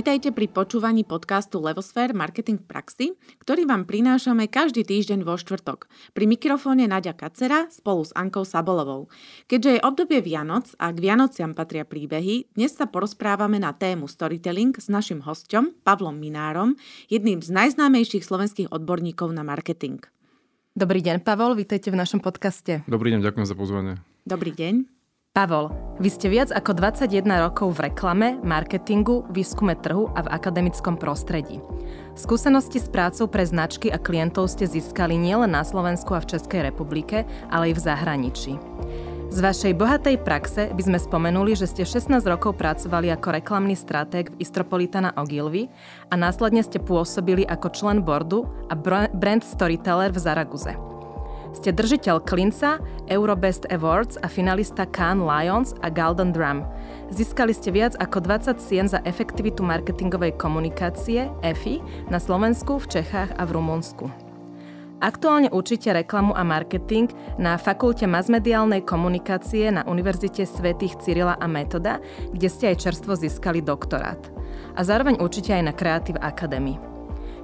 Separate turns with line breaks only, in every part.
Vitajte pri počúvaní podcastu Levosphere Marketing v praxi, ktorý vám prinášame každý týždeň vo štvrtok. Pri mikrofóne Nadia Kacera spolu s Ankou Sabolovou. Keďže je obdobie Vianoc a k Vianociam patria príbehy, dnes sa porozprávame na tému storytelling s našim hostom Pavlom Minárom, jedným z najznámejších slovenských odborníkov na marketing.
Dobrý deň, Pavol, vítajte v našom podcaste.
Dobrý deň, ďakujem za pozvanie.
Dobrý deň.
Pavol, vy ste viac ako 21 rokov v reklame, marketingu, výskume trhu a v akademickom prostredí. Skúsenosti s prácou pre značky a klientov ste získali nielen na Slovensku a v Českej republike, ale aj v zahraničí. Z vašej bohatej praxe by sme spomenuli, že ste 16 rokov pracovali ako reklamný stratég v Istropolitana Ogilvy a následne ste pôsobili ako člen boardu a brand storyteller v Zaraguze. Ste držiteľ Klinca, Eurobest Awards a finalista Cannes Lions a Golden Drum. Získali ste viac ako 20 cien za efektivitu marketingovej komunikácie EFI na Slovensku, v Čechách a v Rumunsku. Aktuálne učíte reklamu a marketing na Fakulte masmediálnej komunikácie na Univerzite svätých Cyrila a Metoda, kde ste aj čerstvo získali doktorát. A zároveň učíte aj na Creative Academy.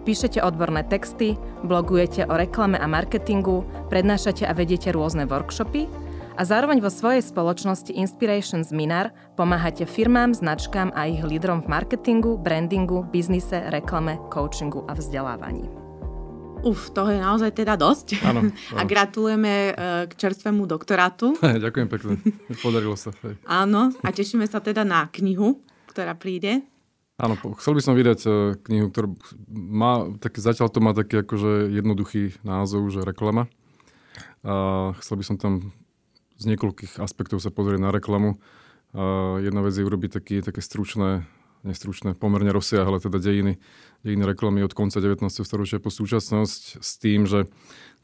Píšete odborné texty, blogujete o reklame a marketingu, prednášate a vediete rôzne workshopy a zároveň vo svojej spoločnosti Inspirations Minar pomáhate firmám, značkám a ich lídrom v marketingu, brandingu, biznise, reklame, coachingu a vzdelávaní.
Uf, toho je naozaj teda dosť.
Áno,
áno. A gratulujeme e, k čerstvému doktorátu.
Ďakujem pekne, podarilo sa. Hej.
Áno, a tešíme sa teda na knihu, ktorá príde.
Áno, chcel by som vydať e, knihu, ktorá má, taký, zatiaľ to má taký akože jednoduchý názov, že reklama. A chcel by som tam z niekoľkých aspektov sa pozrieť na reklamu. A jedna vec je urobiť taký, také stručné, nestručné, pomerne rozsiahle teda dejiny, dejiny reklamy od konca 19. storočia po súčasnosť s tým, že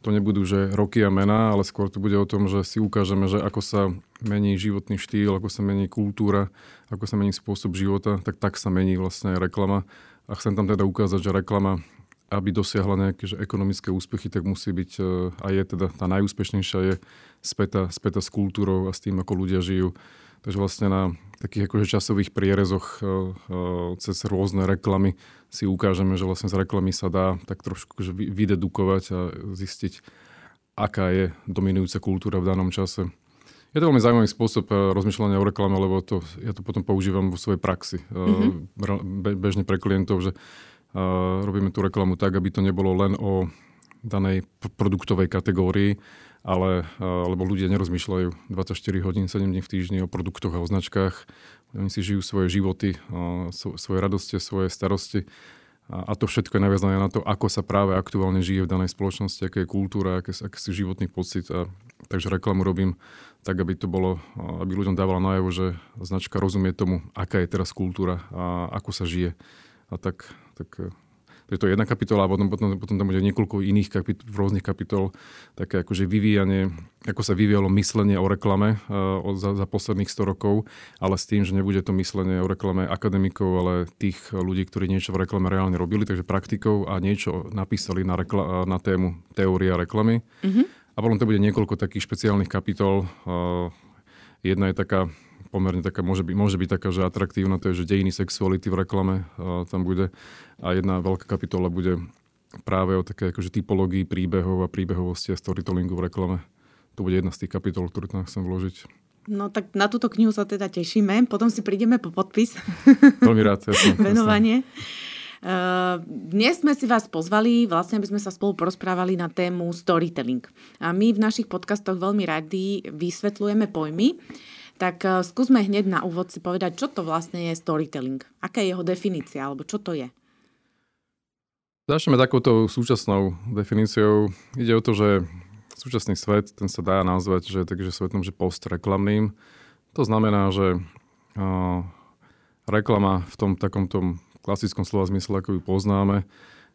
to nebudú že roky a mená, ale skôr to bude o tom, že si ukážeme, že ako sa mení životný štýl, ako sa mení kultúra, ako sa mení spôsob života, tak tak sa mení vlastne aj reklama. A chcem tam teda ukázať, že reklama, aby dosiahla nejaké že ekonomické úspechy, tak musí byť e, a je teda tá najúspešnejšia je späta, späta s kultúrou a s tým, ako ľudia žijú. Takže vlastne na takých akože časových prierezoch uh, uh, cez rôzne reklamy si ukážeme, že vlastne z reklamy sa dá tak trošku akože vydedukovať a zistiť, aká je dominujúca kultúra v danom čase. Je to veľmi zaujímavý spôsob rozmýšľania o reklame, lebo to, ja to potom používam vo svojej praxi. Mm-hmm. Be, bežne pre klientov, že uh, robíme tú reklamu tak, aby to nebolo len o danej produktovej kategórii, ale lebo ľudia nerozmýšľajú 24 hodín, 7 dní v týždni o produktoch a o značkách. Oni si žijú svoje životy, svoje radosti, svoje starosti. A to všetko je naviazané na to, ako sa práve aktuálne žije v danej spoločnosti, aká je kultúra, aký, si životný pocit. A, takže reklamu robím tak, aby to bolo, aby ľuďom dávala najavo, že značka rozumie tomu, aká je teraz kultúra a ako sa žije. A tak, tak je to jedna kapitola a potom, potom, potom tam bude niekoľko iných kapitol, rôznych kapitol, také akože vyvíjanie, ako sa vyvíjalo myslenie o reklame uh, za, za posledných 100 rokov, ale s tým, že nebude to myslenie o reklame akademikov, ale tých ľudí, ktorí niečo v reklame reálne robili, takže praktikov a niečo napísali na, rekla- na tému teória reklamy. Mm-hmm. A potom to bude niekoľko takých špeciálnych kapitol. Uh, jedna je taká pomerne taká, môže byť, môže byť taká, že atraktívna, to je, že dejiny sexuality v reklame tam bude. A jedna veľká kapitola bude práve o také akože typológii príbehov a príbehovosti a storytellingu v reklame. To bude jedna z tých kapitol, ktoré tam chcem vložiť.
No tak na túto knihu sa teda tešíme. Potom si prídeme po podpis.
Veľmi rád. Jasne,
Venovanie. Dnes sme si vás pozvali, vlastne aby sme sa spolu porozprávali na tému storytelling. A my v našich podcastoch veľmi radi vysvetľujeme pojmy. Tak uh, skúsme hneď na úvod si povedať, čo to vlastne je storytelling. Aká je jeho definícia, alebo čo to je?
Začneme takouto súčasnou definíciou. Ide o to, že súčasný svet, ten sa dá nazvať, že takže svetom, že postreklamným. To znamená, že uh, reklama v tom takom tom klasickom slova zmysle, ako ju poznáme,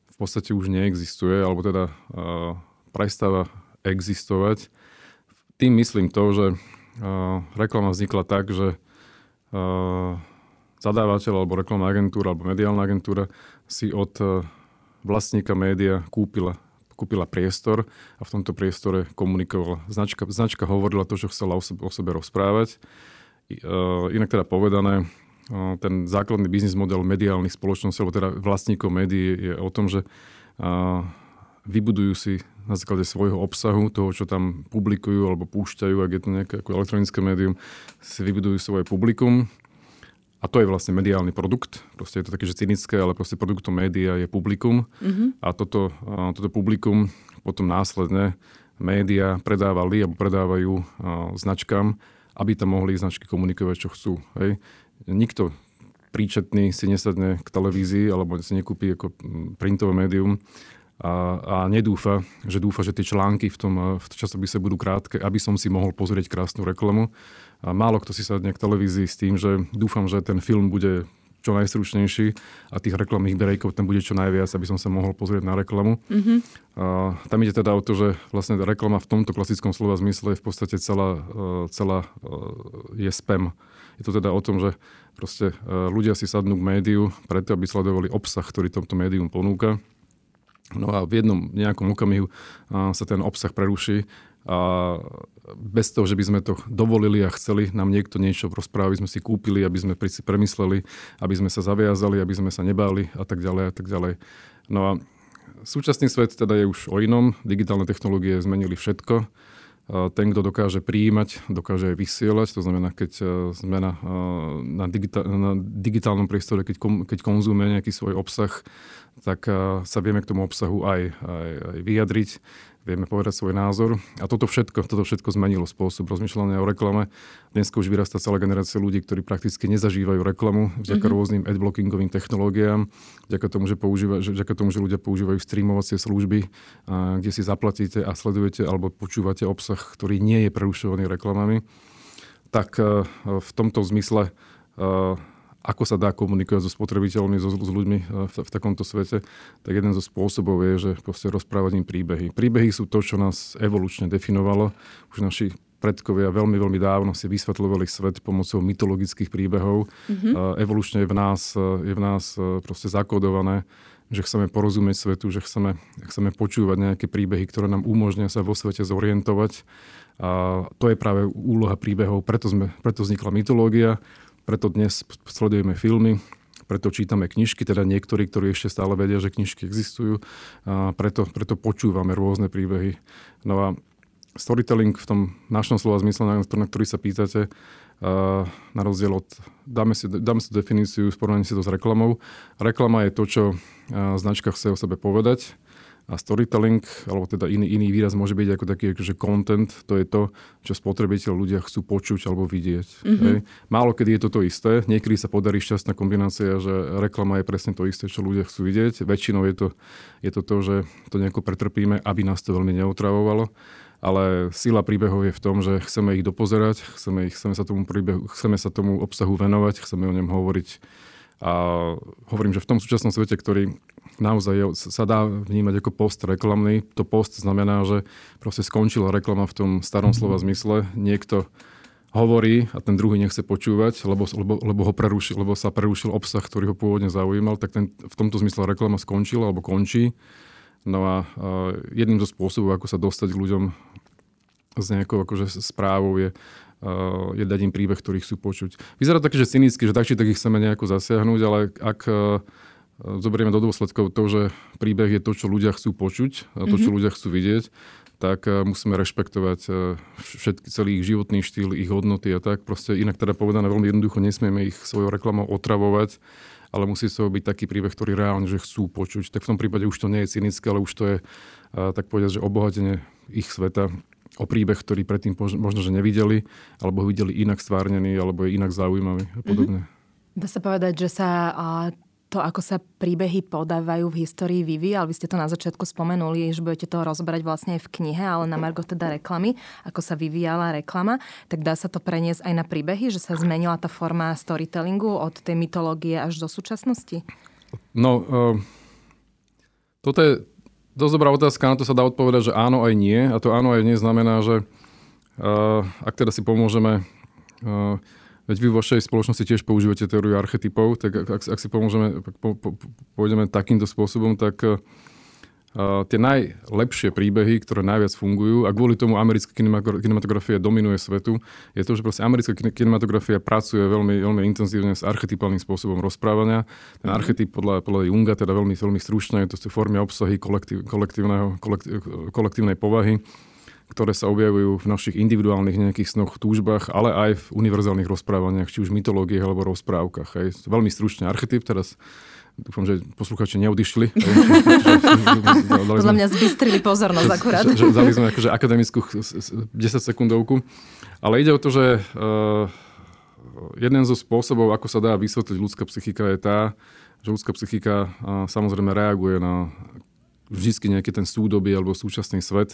v podstate už neexistuje, alebo teda uh, prestáva existovať. Tým myslím to, že reklama vznikla tak, že zadávateľ alebo reklamná agentúra alebo mediálna agentúra si od uh, vlastníka média kúpila kúpila priestor a v tomto priestore komunikovala. Značka, značka hovorila to, čo chcela o sebe, o sebe rozprávať. Inak teda povedané, ten základný biznis model mediálnych spoločností, alebo teda vlastníkov médií je o tom, že vybudujú si na základe svojho obsahu, toho, čo tam publikujú alebo púšťajú, ak je to nejaké ako elektronické médium, si vybudujú svoje publikum a to je vlastne mediálny produkt. Proste je to také, že cynické, ale proste produktom média je publikum. Mm-hmm. A toto, a toto publikum potom následne média predávali alebo predávajú a, značkám, aby tam mohli značky komunikovať, čo chcú. Hej. Nikto príčetný si nesadne k televízii alebo si nekúpi ako printové médium a, a nedúfa, že dúfa, že tie články v tom v časopise budú krátke, aby som si mohol pozrieť krásnu reklamu. A málo kto si sadne k televízii s tým, že dúfam, že ten film bude čo najstručnejší a tých reklamných berejkov tam bude čo najviac, aby som sa mohol pozrieť na reklamu. Mm-hmm. A tam ide teda o to, že vlastne reklama v tomto klasickom slova zmysle je v podstate celá, e, celá e, je spam. Je to teda o tom, že proste e, ľudia si sadnú k médiu preto, aby sledovali obsah, ktorý tomto médium ponúka No a v jednom nejakom okamihu sa ten obsah preruší a bez toho, že by sme to dovolili a chceli, nám niekto niečo rozprávať, aby sme si kúpili, aby sme si premysleli, aby sme sa zaviazali, aby sme sa nebáli a tak ďalej a tak ďalej. No a súčasný svet teda je už o inom. Digitálne technológie zmenili všetko ten, kto dokáže prijímať, dokáže aj vysielať. To znamená, keď e, sme na, e, na, digitál, na digitálnom priestore, keď, kom, keď konzumuje nejaký svoj obsah, tak e, sa vieme k tomu obsahu aj, aj, aj vyjadriť vieme povedať svoj názor. A toto všetko, toto všetko zmenilo spôsob rozmýšľania o reklame. Dnes už vyrastá celá generácia ľudí, ktorí prakticky nezažívajú reklamu vďaka mm-hmm. rôznym adblockingovým technológiám, vďaka tomu, že, používa, že, vďaka tomu, že ľudia používajú streamovacie služby, a, kde si zaplatíte a sledujete alebo počúvate obsah, ktorý nie je prerušovaný reklamami. Tak a, e, v tomto zmysle ako sa dá komunikovať so spotrebiteľmi, so, s ľuďmi eh, v, v takomto svete, tak jeden zo spôsobov je, že proste rozprávať im príbehy. Príbehy sú to, čo nás evolučne definovalo. Už naši predkovia veľmi, veľmi dávno si vysvetľovali svet pomocou mytologických príbehov. Mm-hmm. Evolučne je v nás, eh, je v nás proste zakodované, že chceme porozumieť svetu, že chceme, chceme počúvať nejaké príbehy, ktoré nám umožnia sa vo svete zorientovať. A to je práve úloha príbehov, preto, sme, preto vznikla mytológia preto dnes sledujeme filmy, preto čítame knižky, teda niektorí, ktorí ešte stále vedia, že knižky existujú. A preto, preto počúvame rôzne príbehy. No a storytelling v tom našom slova zmysle, na, na ktorý sa pýtate, na rozdiel od, dáme si, dáme si definíciu, sporovnanie si to s reklamou. Reklama je to, čo značka chce o sebe povedať a storytelling, alebo teda iný, iný výraz môže byť ako taký akože content, to je to, čo spotrebiteľ ľudia chcú počuť alebo vidieť. Mm-hmm. Hej. Málo kedy je to to isté, niekedy sa podarí šťastná kombinácia, že reklama je presne to isté, čo ľudia chcú vidieť. Väčšinou je to, je to to, že to nejako pretrpíme, aby nás to veľmi neotravovalo ale sila príbehov je v tom, že chceme ich dopozerať, chceme, ich, chceme, sa tomu príbehu, chceme sa tomu obsahu venovať, chceme o ňom hovoriť. A hovorím, že v tom súčasnom svete, ktorý naozaj je, sa dá vnímať ako post reklamný. To post znamená, že proste skončila reklama v tom starom mhm. slova zmysle. Niekto hovorí a ten druhý nechce počúvať, lebo, lebo, lebo, ho prerušil, lebo sa prerušil obsah, ktorý ho pôvodne zaujímal, tak ten, v tomto zmysle reklama skončila alebo končí. No a, a jedným zo spôsobov, ako sa dostať k ľuďom s nejakou akože správou je, uh, je dať im príbeh, ktorý chcú počuť. Vyzerá také, že cynicky, že tak či tak ich chceme nejako zasiahnuť, ale ak uh, zoberieme do dôsledkov to, že príbeh je to, čo ľudia chcú počuť a to, čo mm-hmm. ľudia chcú vidieť, tak eh, musíme rešpektovať eh, všetky, celý ich životný štýl, ich hodnoty a tak. Proste inak teda povedané veľmi jednoducho nesmieme ich svojou reklamou otravovať, ale musí to byť taký príbeh, ktorý reálne že chcú počuť. Tak v tom prípade už to nie je cynické, ale už to je tak povedať, že obohatenie ich sveta o príbeh, ktorý predtým možno, že nevideli, alebo ho videli inak stvárnený, alebo je inak zaujímavý a podobne.
Mm-hmm. Dá sa povedať, že sa to, ako sa príbehy podávajú v histórii vyvíjal. Vy ste to na začiatku spomenuli, že budete to rozbrať vlastne aj v knihe, ale na Margo teda reklamy, ako sa vyvíjala reklama. Tak dá sa to preniesť aj na príbehy, že sa zmenila tá forma storytellingu od tej mytológie až do súčasnosti?
No, uh, toto je dosť dobrá otázka, na to sa dá odpovedať, že áno aj nie. A to áno aj nie znamená, že uh, ak teda si pomôžeme uh, Veď vy vo vašej spoločnosti tiež používate teóriu archetypov, tak ak, ak si pomôžeme, po, po, pôjdeme takýmto spôsobom, tak uh, tie najlepšie príbehy, ktoré najviac fungujú a kvôli tomu americká kinematografia dominuje svetu, je to, že proste americká kinematografia pracuje veľmi, veľmi intenzívne s archetypálnym spôsobom rozprávania. Ten mm-hmm. archetyp podľa, podľa Junga, teda veľmi, veľmi stručne, to sú formy obsahy kolektív, kolektívneho, kolektív, kolektívnej povahy ktoré sa objavujú v našich individuálnych nejakých snoch, túžbách, ale aj v univerzálnych rozprávaniach, či už mytológiách alebo rozprávkach. Hej. Veľmi stručne archetyp, teraz dúfam, že posluchači neodišli.
Podľa mňa zbystrili pozornosť akurát.
Že, že, dali sme akože akademickú 10 sekundovku. Ale ide o to, že uh, jeden zo spôsobov, ako sa dá vysvetliť ľudská psychika je tá, že ľudská psychika uh, samozrejme reaguje na vždy nejaký ten súdobý alebo súčasný svet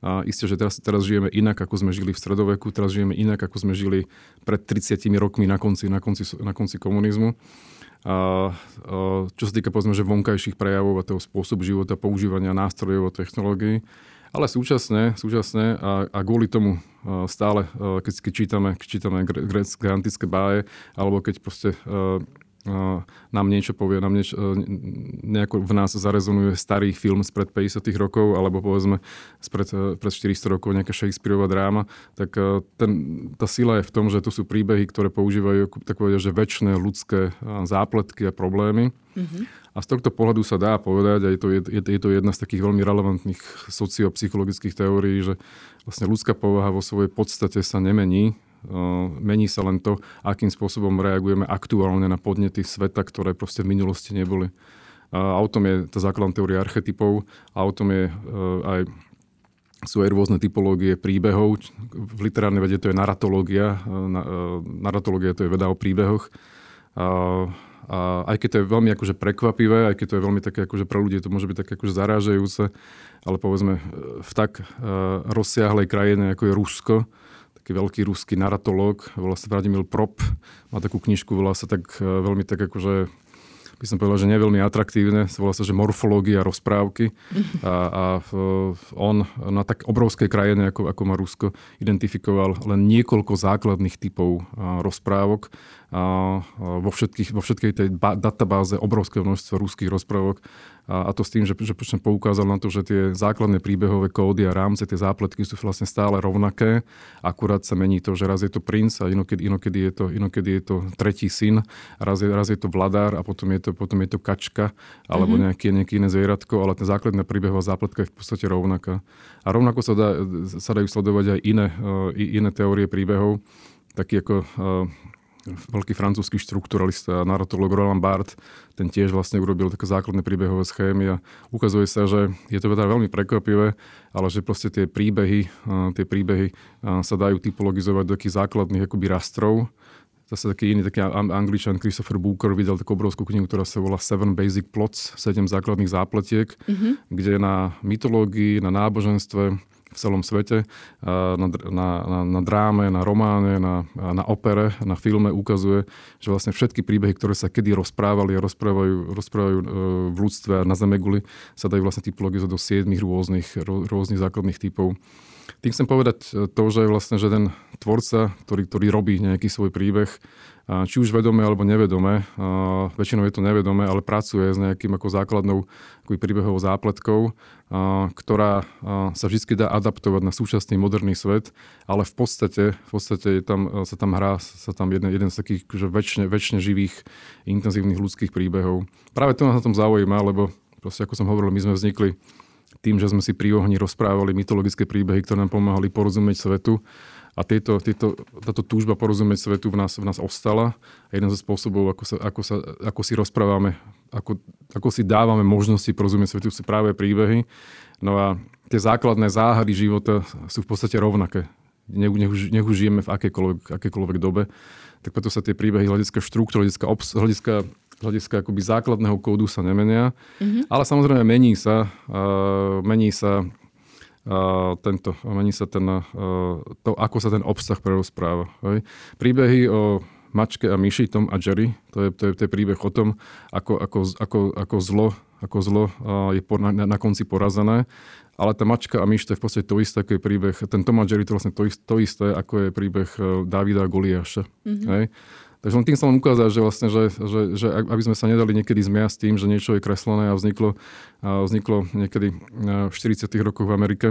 a isté, že teraz, teraz žijeme inak, ako sme žili v stredoveku, teraz žijeme inak, ako sme žili pred 30 rokmi na konci, na konci, na konci komunizmu. A, a, čo sa týka povedzme, že vonkajších prejavov a toho spôsobu života, používania nástrojov a technológií, ale súčasne, súčasne a, a kvôli tomu stále, keď, keď čítame, keď čítame antické báje, alebo keď proste nám niečo povie, nám niečo, e, nejako v nás zarezonuje starý film spred 50 rokov, alebo povedzme spred, e, pred 400 rokov nejaká Shakespeareová dráma, tak e, ten, tá sila je v tom, že to sú príbehy, ktoré používajú tak povedať, že väčšie ľudské zápletky a problémy. Mm-hmm. A z tohto pohľadu sa dá povedať, a je to, je, je to jedna z takých veľmi relevantných sociopsychologických teórií, že vlastne ľudská povaha vo svojej podstate sa nemení, Mení sa len to, akým spôsobom reagujeme aktuálne na podnety sveta, ktoré proste v minulosti neboli. A o tom je tá základná teória archetypov a o tom je e, aj sú aj rôzne typológie príbehov. V literárnej vede to je naratológia. E, e, naratológia to je veda o príbehoch. A, a aj keď to je veľmi akože prekvapivé, aj keď to je veľmi také akože pre ľudí to môže byť také akože zarážajúce, ale povedzme v tak rozsiahlej krajine ako je Rusko, taký veľký ruský naratológ, volá sa Vladimír Prop, má takú knižku, volá sa tak e, veľmi tak akože by som povedal, že nie veľmi atraktívne. Volá sa, že morfológia rozprávky. A, a on na tak obrovskej krajine, ako, ako má Rusko, identifikoval len niekoľko základných typov rozprávok. A vo, všetkých, vo všetkej tej databáze obrovského množstva ruských rozprávok a, a to s tým, že, že poukázal na to, že tie základné príbehové kódy a rámce, tie zápletky sú vlastne stále rovnaké. Akurát sa mení to, že raz je to princ a inokedy, inokedy, je, to, inokedy je to tretí syn, a raz je, raz je to vladár a potom je to, potom je to kačka alebo mm-hmm. nejaké, nejaké iné zvieratko, ale tá základná príbehová zápletka je v podstate rovnaká. A rovnako sa, dá, sa dajú sledovať aj iné, uh, iné teórie príbehov, taký ako uh, veľký francúzsky štrukturalista, narratolog Roland Barthes, ten tiež vlastne urobil také základné príbehové schémy a ukazuje sa, že je to teda veľmi prekvapivé, ale že proste tie príbehy, tie príbehy sa dajú typologizovať do takých základných akoby rastrov. Zase taký iný taký angličan Christopher Booker vydal takú obrovskú knihu, ktorá sa volá Seven Basic Plots, sedem základných zápletiek, mm-hmm. kde na mytológii, na náboženstve, v celom svete, na, na, na, na dráme, na románe, na, na opere, na filme ukazuje, že vlastne všetky príbehy, ktoré sa kedy rozprávali a rozprávajú, rozprávajú e, v ľudstve a na Zemeguli, sa dajú vlastne typologizovať do siedmých rôznych, rôznych základných typov. Tým chcem povedať e, to, že vlastne, že ten tvorca, ktorý, ktorý robí nejaký svoj príbeh, či už vedome alebo nevedome, väčšinou je to nevedome, ale pracuje s nejakým ako základnou ako príbehovou zápletkou, ktorá sa vždy dá adaptovať na súčasný moderný svet, ale v podstate, v podstate je tam, sa tam hrá sa tam jeden, jeden z takých že väčšine, väčšine živých, intenzívnych ľudských príbehov. Práve to nás na tom zaujíma, lebo proste, ako som hovoril, my sme vznikli tým, že sme si pri ohni rozprávali mytologické príbehy, ktoré nám pomáhali porozumieť svetu a tieto, tieto, táto túžba porozumieť svetu v nás, v nás ostala. A jeden zo spôsobov, ako, sa, ako, sa, ako si rozprávame, ako, ako si dávame možnosti porozumieť svetu, sú práve príbehy. No a tie základné záhady života sú v podstate rovnaké. Nech, nech, už, nech už žijeme v akékoľvek, akékoľvek dobe. Tak preto sa tie príbehy hľadiska štruktúry, hľadiska, obs, hľadiska hľadiska akoby základného kódu sa nemenia. Mm-hmm. Ale samozrejme mení sa, uh, mení sa tento, mení sa ten, to, ako sa ten obsah prerozpráva. Hej. Príbehy o mačke a myši, Tom a Jerry, to je, to je, to je príbeh o tom, ako, ako, ako, ako zlo ako zlo je na, na konci porazené. Ale tá mačka a myš to je v podstate to isté, ako je príbeh, ten Tom a Jerry to je vlastne to, isté, to isté, ako je príbeh e, Davida a Goliáša. Mm-hmm. Hej? Takže len tým sa len ukázať, že, vlastne, že, že, že aby sme sa nedali niekedy zmiasť tým, že niečo je kreslené a vzniklo, a vzniklo niekedy e, v 40. rokoch v Amerike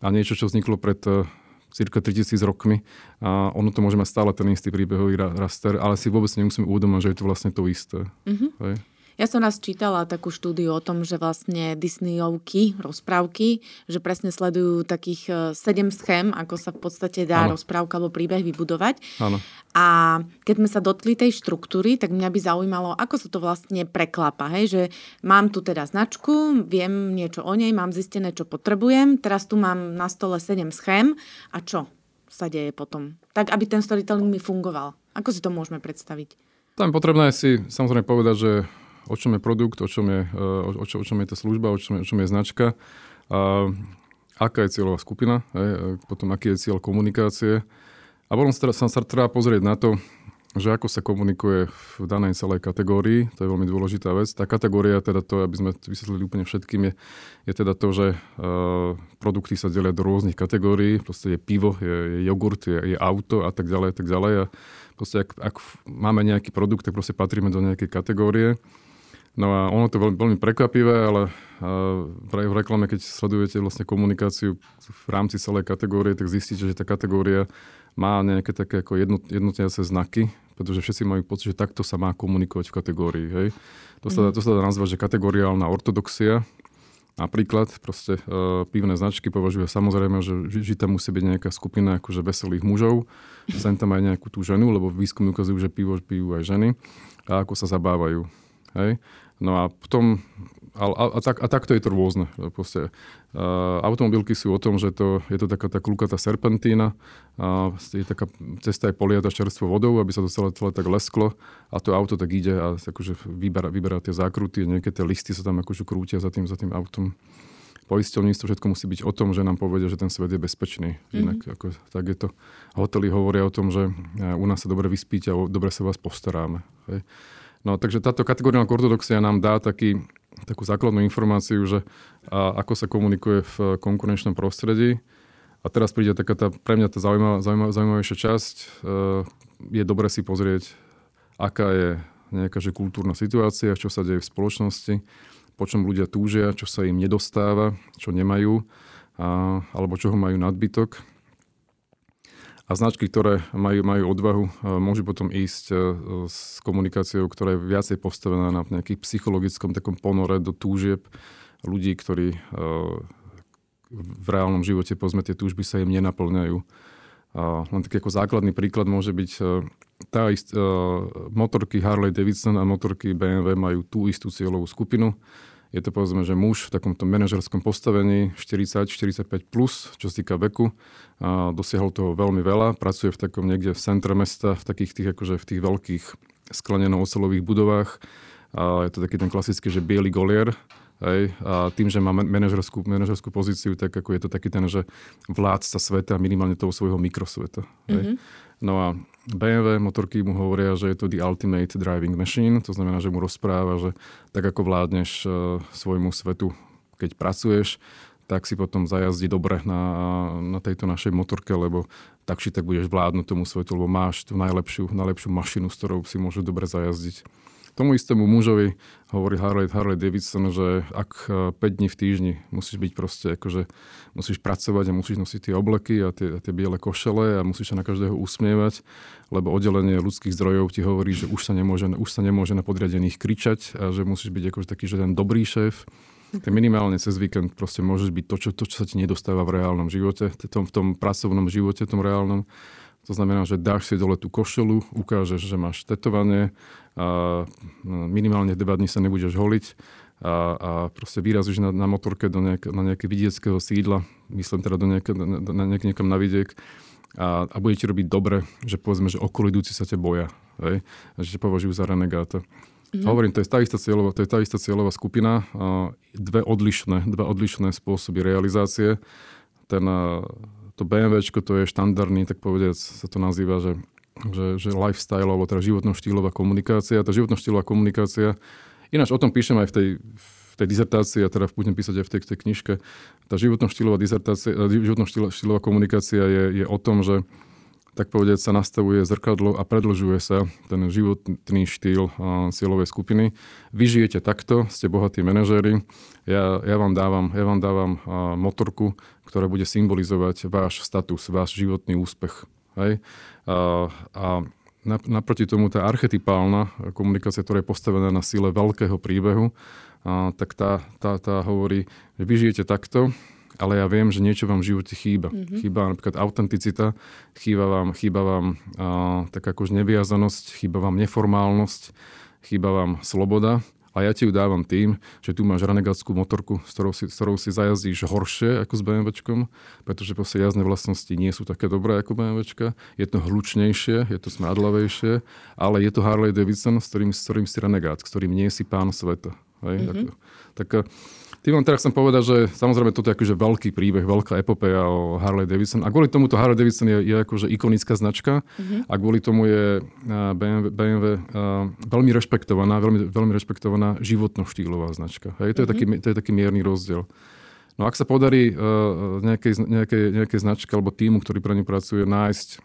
a niečo, čo vzniklo pred e, cirka 3000 rokmi a ono to môže mať stále ten istý príbehový raster, ale si vôbec nemusíme uvedomať, že je to vlastne to isté. Mm-hmm. Hej?
Ja som raz čítala takú štúdiu o tom, že vlastne Disneyovky, rozprávky, že presne sledujú takých 7 e, schém, ako sa v podstate dá ano. rozprávka alebo príbeh vybudovať.
Ano.
A keď sme sa dotkli tej štruktúry, tak mňa by zaujímalo, ako sa to vlastne preklapa. Hej? Že mám tu teda značku, viem niečo o nej, mám zistené, čo potrebujem, teraz tu mám na stole 7 schém a čo sa deje potom? Tak, aby ten storytelling mi fungoval. Ako si to môžeme predstaviť?
Tam potrebné si samozrejme povedať, že o čom je produkt, o čom je, e, o, o, čo, o čom je tá služba, o čom je, o čom je značka, a aká je cieľová skupina, hej, potom aký je cieľ komunikácie. A potom sa, sa treba pozrieť na to, že ako sa komunikuje v danej celej kategórii, to je veľmi dôležitá vec. Tá kategória, teda to, aby sme vysvetlili úplne všetkým, je, je teda to, že uh, produkty sa delia do rôznych kategórií. Proste je pivo, je, je jogurt, je, je auto a tak ďalej, a tak ďalej. A proste ak, ak máme nejaký produkt, tak proste patríme do nejakej kategórie. No a ono to veľmi, veľmi prekvapivé, ale v reklame, keď sledujete vlastne komunikáciu v rámci celej kategórie, tak zistíte, že tá kategória má nejaké také ako jednot, znaky, pretože všetci majú pocit, že takto sa má komunikovať v kategórii. Hej? To, sa, to sa dá nazvať, že kategoriálna ortodoxia. Napríklad proste uh, pivné značky považujú samozrejme, že, že tam musí byť nejaká skupina akože veselých mužov, sem tam aj nejakú tú ženu, lebo výskumy ukazujú, že pivo pijú aj ženy a ako sa zabávajú. Hej? No a potom, a, a, a, tak, a takto je to rôzne. Proste, uh, automobilky sú o tom, že to, je to taká tá klukatá serpentína, uh, je taká cesta je poliata čerstvou vodou, aby sa to celé, celé tak lesklo a to auto tak ide a akože vyberá, vyberá tie zákruty, nejaké tie listy sa tam akože krútia za tým, za tým autom. Poisťovníctvo všetko musí byť o tom, že nám povedia, že ten svet je bezpečný. Mm-hmm. Ako, tak je to. Hotely hovoria o tom, že u nás sa dobre vyspíte a dobre sa vás postaráme. Hej. No takže táto kategória ortodoxia nám dá taký, takú základnú informáciu, že a, ako sa komunikuje v konkurenčnom prostredí. A teraz príde taká tá, pre mňa tá zaujímavá, zaujímavá, zaujímavejšia časť. E, je dobre si pozrieť, aká je nejaká že kultúrna situácia, čo sa deje v spoločnosti, po čom ľudia túžia, čo sa im nedostáva, čo nemajú, a, alebo čoho majú nadbytok a značky, ktoré majú, majú odvahu, e, môžu potom ísť e, s komunikáciou, ktorá je viacej postavená na nejakým psychologickom takom ponore do túžieb ľudí, ktorí e, v reálnom živote, povedzme, tie túžby sa im nenaplňajú. Len taký ako základný príklad môže byť tá ist, motorky Harley Davidson a motorky BMW majú tú istú cieľovú skupinu je to povedzme, že muž v takomto manažerskom postavení 40-45 plus, čo sa týka veku. A dosiahol toho veľmi veľa. Pracuje v takom niekde v centre mesta, v takých tých, akože v tých veľkých skleneno-ocelových budovách. A je to taký ten klasický, že biely golier. Hej, a tým, že má manažerskú, manažerskú pozíciu, tak ako je to taký ten, že vládca sveta, minimálne toho svojho mikrosveta. Hej. Mm-hmm. No a BMW motorky mu hovoria, že je to the ultimate driving machine, to znamená, že mu rozpráva, že tak ako vládneš uh, svojmu svetu, keď pracuješ, tak si potom zajazdi dobre na, na tejto našej motorke, lebo tak či tak budeš vládnuť tomu svetu, lebo máš tú najlepšiu, najlepšiu mašinu, s ktorou si môžeš dobre zajazdiť. Tomu istému mužovi hovorí Harley, Harley Davidson, že ak 5 e, dní v týždni musíš byť proste, akože musíš pracovať a musíš nosiť tie obleky a tie, a tie biele košele a musíš sa na každého usmievať, lebo oddelenie ľudských zdrojov ti hovorí, že už sa nemôže, už sa nemôže na podriadených kričať a že musíš byť akože taký, že ten dobrý šéf. Tak minimálne cez víkend proste môžeš byť to čo, to, čo sa ti nedostáva v reálnom živote, v tom, v tom pracovnom živote, v tom reálnom. To znamená, že dáš si dole tú košelu, ukážeš, že máš tetovanie, a minimálne dva dní sa nebudeš holiť a, a proste vyrazíš na, na motorke do nejak, na nejaké vidieckého sídla, myslím teda do nejaké, na, nejak, niekam na vidiek a, a bude ti robiť dobre, že povedzme, že okolidúci sa te boja, hej? že ťa považujú za renegáta. Mm-hmm. Hovorím, to je tá istá cieľová, to je tá istá cieľová skupina, dve odlišné, dva odlišné spôsoby realizácie. Ten, to BMW, to je štandardný, tak povedať, sa to nazýva, že že, že lifestyle, alebo teda životno-štýlová komunikácia. Tá životno-štýlová komunikácia, ináč o tom píšem aj v tej, v tej dizertácii a teda budem písať aj v tej, tej knižke, tá životno-štýlová životno-štýlová komunikácia je, je o tom, že tak povedať sa nastavuje zrkadlo a predlžuje sa ten životný štýl cieľovej skupiny. Vy žijete takto, ste bohatí manažéri, ja, ja vám dávam, ja vám dávam motorku, ktorá bude symbolizovať váš status, váš životný úspech. Hej? A, a naproti tomu tá archetypálna komunikácia, ktorá je postavená na sile veľkého príbehu, a, tak tá, tá, tá hovorí, že vy žijete takto, ale ja viem, že niečo vám v živote chýba. Mm-hmm. Chýba napríklad autenticita, chýba vám, chýba vám uh, taká akož neviazanosť, chýba vám neformálnosť, chýba vám sloboda a ja ti ju dávam tým, že tu máš renegátsku motorku, s ktorou si, s ktorou si zajazdíš horšie ako s BMWčkom, pretože proste jazdné vlastnosti nie sú také dobré ako BMWčka. Je to hlučnejšie, je to smradlavejšie, ale je to Harley Davidson, s ktorým, s ktorým si renegát, s ktorým nie si pán sveta. Hej? Mm-hmm. Tak, tak tým vám teraz chcem povedať, že samozrejme toto je akože veľký príbeh, veľká epopeja o Harley Davidson. A kvôli tomu to Harley Davidson je, je akože ikonická značka mm-hmm. a kvôli tomu je BMW, BMW uh, veľmi rešpektovaná, veľmi, veľmi rešpektovaná životno-štýlová značka. Hej, to, mm-hmm. je taký, to je taký mierny rozdiel. No ak sa podarí uh, nejakej, nejakej, nejakej značke alebo týmu, ktorý pre ňu pracuje, nájsť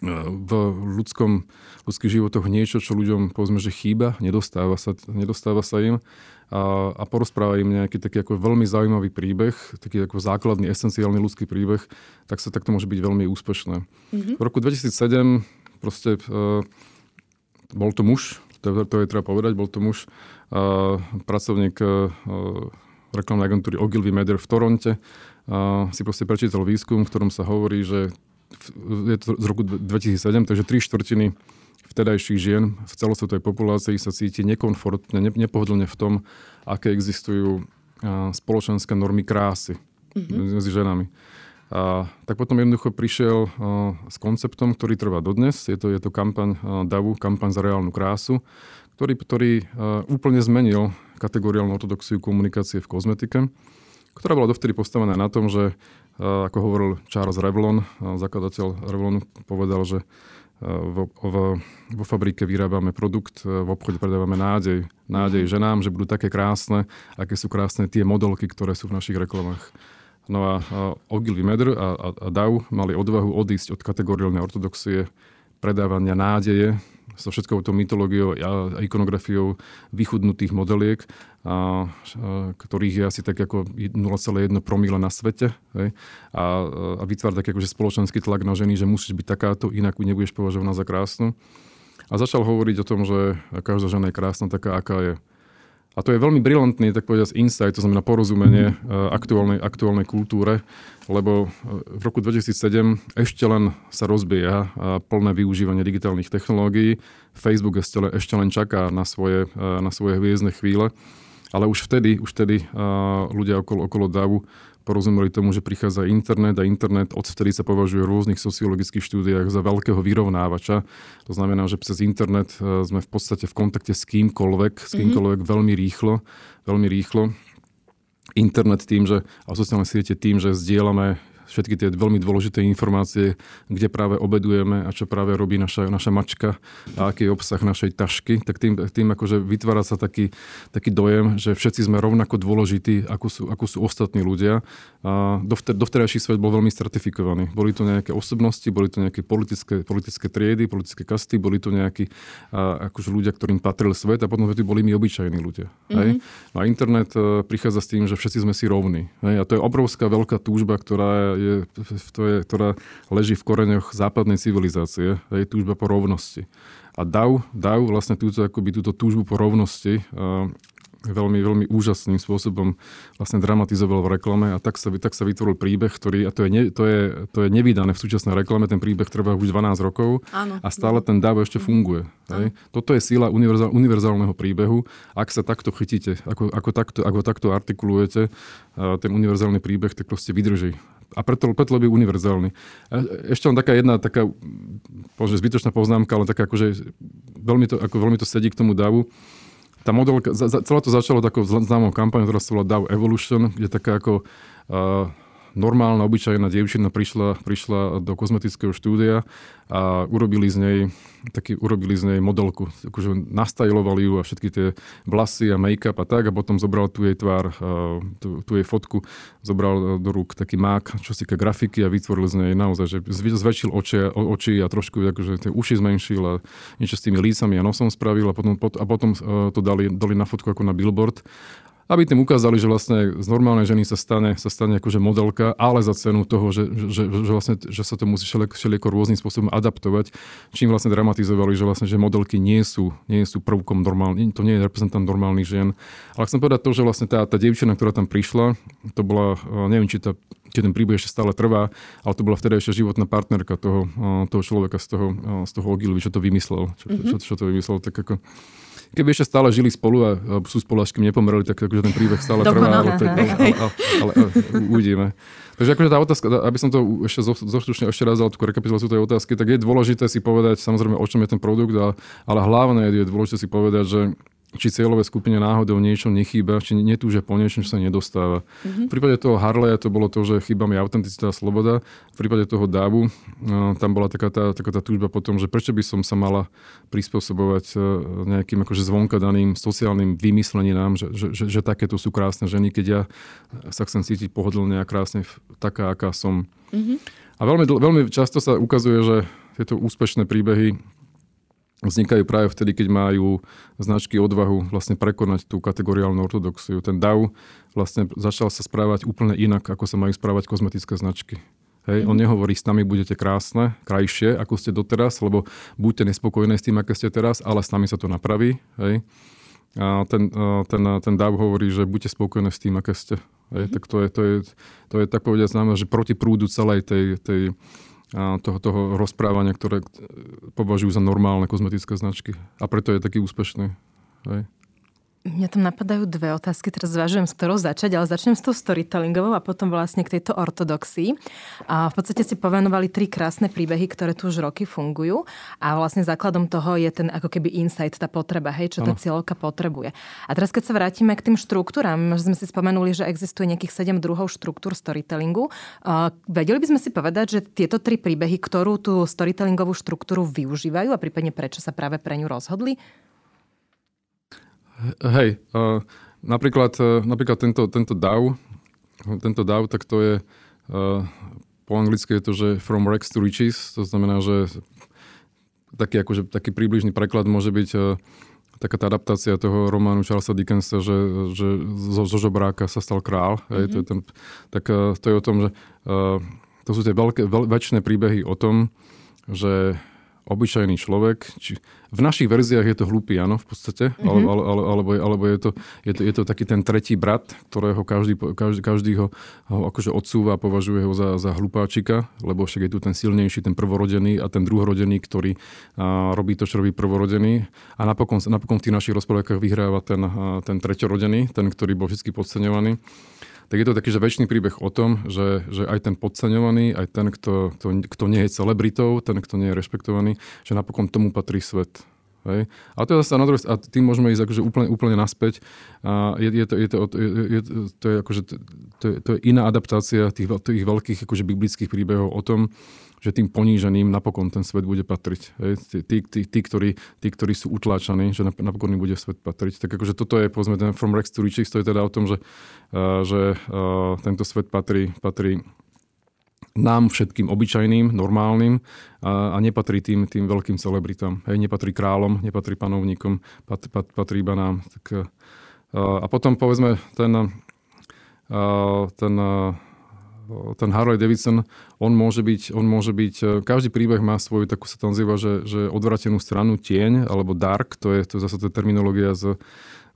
v ľudskom, ľudských životoch niečo, čo ľuďom povedzme, že chýba, nedostáva sa, nedostáva sa im a, a porozpráva im nejaký taký ako veľmi zaujímavý príbeh, taký ako základný, esenciálny ľudský príbeh, tak sa tak to môže byť veľmi úspešné. Mm-hmm. V roku 2007 proste uh, bol to muž, to, to je treba povedať, bol to muž, uh, pracovník uh, reklamnej agentúry Ogilvy Mader v Toronte, uh, si proste prečítal výskum, v ktorom sa hovorí, že je to z roku 2007, takže tri štvrtiny vtedajších žien v celosvetovej populácii sa cíti nekomfortne, nepohodlne v tom, aké existujú spoločenské normy krásy mm-hmm. medzi ženami. A, tak potom jednoducho prišiel a, s konceptom, ktorý trvá dodnes. Je to, je to kampaň a, DAVu, kampaň za reálnu krásu, ktorý, ktorý a, úplne zmenil kategoriálnu ortodoxiu komunikácie v kozmetike, ktorá bola dovtedy postavená na tom, že ako hovoril Charles Revlon, zakladateľ Revlonu, povedal, že vo, vo, vo fabrike vyrábame produkt, v obchode predávame nádej. Nádej mhm. ženám, že budú také krásne, aké sú krásne tie modelky, ktoré sú v našich reklamách. No a, Ogilvy Medr a, a, a Dow mali odvahu odísť od kategoriálnej ortodoxie predávania nádeje so všetkou tou mytológiou a ikonografiou vychudnutých modeliek, a, a, ktorých je asi tak ako 0,1 promile na svete. Hej? A, a vytvárať taký akože spoločenský tlak na ženy, že musíš byť takáto, inak nebudeš považovaná za krásnu. A začal hovoriť o tom, že každá žena je krásna taká, aká je. A to je veľmi brilantný, tak povedať, insight, to znamená porozumenie uh, aktuálnej, aktuálnej kultúre, lebo e, v roku 2007 ešte len sa rozbieha uh, plné využívanie digitálnych technológií. Facebook ešte len, ešte len čaká na svoje, na svoje hviezdne chvíle. Ale už vtedy, už vtedy ľudia okolo, okolo DAVu porozumeli tomu, že prichádza internet a internet odvtedy sa považuje v rôznych sociologických štúdiách za veľkého vyrovnávača. To znamená, že cez internet e, sme v podstate v kontakte s kýmkoľvek, s mhm. kýmkoľvek veľmi rýchlo, veľmi rýchlo. Internet tým, že, a sociálne siete tým, že zdieľame všetky tie veľmi dôležité informácie, kde práve obedujeme a čo práve robí naša, naša mačka a aký je obsah našej tašky, tak tým, tým akože vytvára sa taký, taký dojem, že všetci sme rovnako dôležití, ako sú, ako sú ostatní ľudia. A dovtedy, dovtedajší svet bol veľmi stratifikovaný. Boli to nejaké osobnosti, boli to nejaké politické, politické triedy, politické kasty, boli to nejakí a, akože ľudia, ktorým patril svet a potom tu boli my obyčajní ľudia. Mm-hmm. Hej? A internet e, prichádza s tým, že všetci sme si rovní. Hej? A to je obrovská veľká túžba, ktorá je, to je, ktorá leží v koreňoch západnej civilizácie, je túžba po rovnosti. A DAO, DAO vlastne túto, akoby túto túžbu po rovnosti veľmi, veľmi úžasným spôsobom vlastne dramatizoval v reklame a tak sa, tak sa vytvoril príbeh, ktorý, a to je, ne, to, je, to je nevydané v súčasnej reklame, ten príbeh trvá už 12 rokov Áno. a stále ten DAO ešte funguje. Hej? Toto je síla univerzál, univerzálneho príbehu. Ak sa takto chytíte, ako, ako, takto, ako takto artikulujete ten univerzálny príbeh, tak proste vydrží a preto, preto je univerzálny. Ešte len taká jedna taká, možno zbytočná poznámka, ale taká akože veľmi to, ako veľmi to sedí k tomu davu. Tá modelka, celé to začalo takou známou kampaňou, ktorá sa volá DAO Evolution, kde taká ako uh, normálna, obyčajná dievčina prišla, prišla do kozmetického štúdia a urobili z nej, taký, urobili z nej modelku. Akože nastajlovali ju a všetky tie vlasy a make-up a tak a potom zobral tu jej tvár, tú, tú jej fotku, zobral do rúk taký mák, čo si grafiky a vytvoril z nej naozaj, že zväčšil oči, oči a trošku akože tie uši zmenšil a niečo s tými lícami a nosom spravil a potom, a potom to dali, dali na fotku ako na billboard aby tým ukázali, že vlastne z normálnej ženy sa stane, sa stane akože modelka, ale za cenu toho, že, že, že, vlastne, že sa to musí všelijako rôznym spôsobom adaptovať, čím vlastne dramatizovali, že vlastne že modelky nie sú, nie sú prvkom normálny, to nie je reprezentant normálnych žien. Ale chcem povedať to, že vlastne tá, tá dievčina, ktorá tam prišla, to bola, eh, neviem, či tá či ten príbeh ešte stále trvá, ale to bola vtedy ešte životná partnerka toho, eh, toho človeka z toho, eh, z toho Ogilvy, čo to vymyslel. Čo, mm-hmm. čo, čo, čo to vymyslel, tak ako keby ešte stále žili spolu a sú spolu, až kým nepomreli, tak akože ten príbeh stále trvá. Ale, ale, ale, ale, ale, uvidíme. Takže akože tá otázka, aby som to ešte zoštručne ešte raz dal tú rekapituláciu tej otázky, tak je dôležité si povedať samozrejme, o čom je ten produkt, ale hlavne je dôležité si povedať, že či cieľové skupine náhodou niečo nechýba, či netúže po niečom, čo sa nedostáva. Mm-hmm. V prípade toho Harleya to bolo to, že chýba mi autenticita a sloboda. V prípade toho Davu no, tam bola taká tá, taká tá túžba potom, že prečo by som sa mala prispôsobovať e, nejakým akože zvonka daným sociálnym vymysleninám, že, že, že, že takéto sú krásne ženy, keď ja sa chcem cítiť pohodlne a krásne taká, aká som. Mm-hmm. A veľmi, veľmi často sa ukazuje, že tieto úspešné príbehy vznikajú práve vtedy, keď majú značky odvahu vlastne prekonať tú kategoriálnu ortodoxiu. Ten DAO vlastne začal sa správať úplne inak, ako sa majú správať kozmetické značky. Hej, mm. On nehovorí, s nami budete krásne, krajšie, ako ste doteraz, lebo buďte nespokojné s tým, aké ste teraz, ale s nami sa to napraví. Hej. A ten, ten, ten DAO hovorí, že buďte spokojné s tým, aké ste. Hej. Mm. Tak to je, to je, to je tak povedať znamená, že proti prúdu celej tej, tej toho, toho rozprávania, ktoré považujú za normálne kozmetické značky. A preto je taký úspešný. Hej.
Mňa tam napadajú dve otázky, teraz zvažujem, s ktorou začať, ale začnem s tou storytellingovou a potom vlastne k tejto ortodoxii. A v podstate ste povenovali tri krásne príbehy, ktoré tu už roky fungujú a vlastne základom toho je ten ako keby insight, tá potreba, hej, čo tá cieľovka potrebuje. A teraz keď sa vrátime k tým štruktúram, že sme si spomenuli, že existuje nejakých sedem druhov štruktúr storytellingu. Uh, vedeli by sme si povedať, že tieto tri príbehy, ktorú tú storytellingovú štruktúru využívajú a prípadne prečo sa práve pre ňu rozhodli?
Hej, uh, napríklad, uh, napríklad tento, tento DAO, tento DAO, tak to je, uh, po anglicky je to, že from rags to riches, to znamená, že taký, akože, taký príbližný preklad môže byť uh, taká tá adaptácia toho románu Charlesa Dickensa, že, že zo, zo žobráka sa stal král. Mm-hmm. Hej, to je ten, tak uh, to je o tom, že uh, to sú tie veľké, veľ, väčšie príbehy o tom, že obyčajný človek, či v našich verziách je to hlupý, áno, v podstate, mm-hmm. ale, ale, ale, alebo, alebo je, to, je, to, je to taký ten tretí brat, ktorého každý, každý, každý ho, ho akože odsúva a považuje ho za, za hlupáčika, lebo však je tu ten silnejší, ten prvorodený a ten druhorodený, ktorý a, robí to, čo robí prvorodený. A napokon, napokon v tých našich rozprávkach vyhráva ten, a, ten treťorodený, ten, ktorý bol vždy podceňovaný tak je to taký, že väčší príbeh o tom, že, že aj ten podceňovaný, aj ten, kto, kto, kto nie je celebritou, ten, kto nie je rešpektovaný, že napokon tomu patrí svet. Hej. A to je zase na druhé, a tým môžeme ísť akože úplne, úplne naspäť. A je, je, to, je, to, je, to, je, akože, to, je, to je iná adaptácia tých, tých veľkých akože biblických príbehov o tom, že tým poníženým napokon ten svet bude patriť. Hej. Tí, tí, tí, ktorí, tí, ktorí sú utláčaní, že napokon im bude svet patriť. Tak akože toto je, povedzme, ten From Rex to Riches, to je teda o tom, že, uh, že uh, tento svet patrí, patrí nám všetkým obyčajným, normálnym a, a nepatrí tým, tým veľkým celebritám. Hej, nepatrí kráľom, nepatrí panovníkom, pat, pat, patrí iba nám. Tak, a, a potom povedzme ten, ten, ten Harley Davidson, on môže byť, on môže byť, každý príbeh má svoju, takú sa to nazýva, že, že odvratenú stranu, tieň, alebo dark, to je, to je zase tá terminológia z,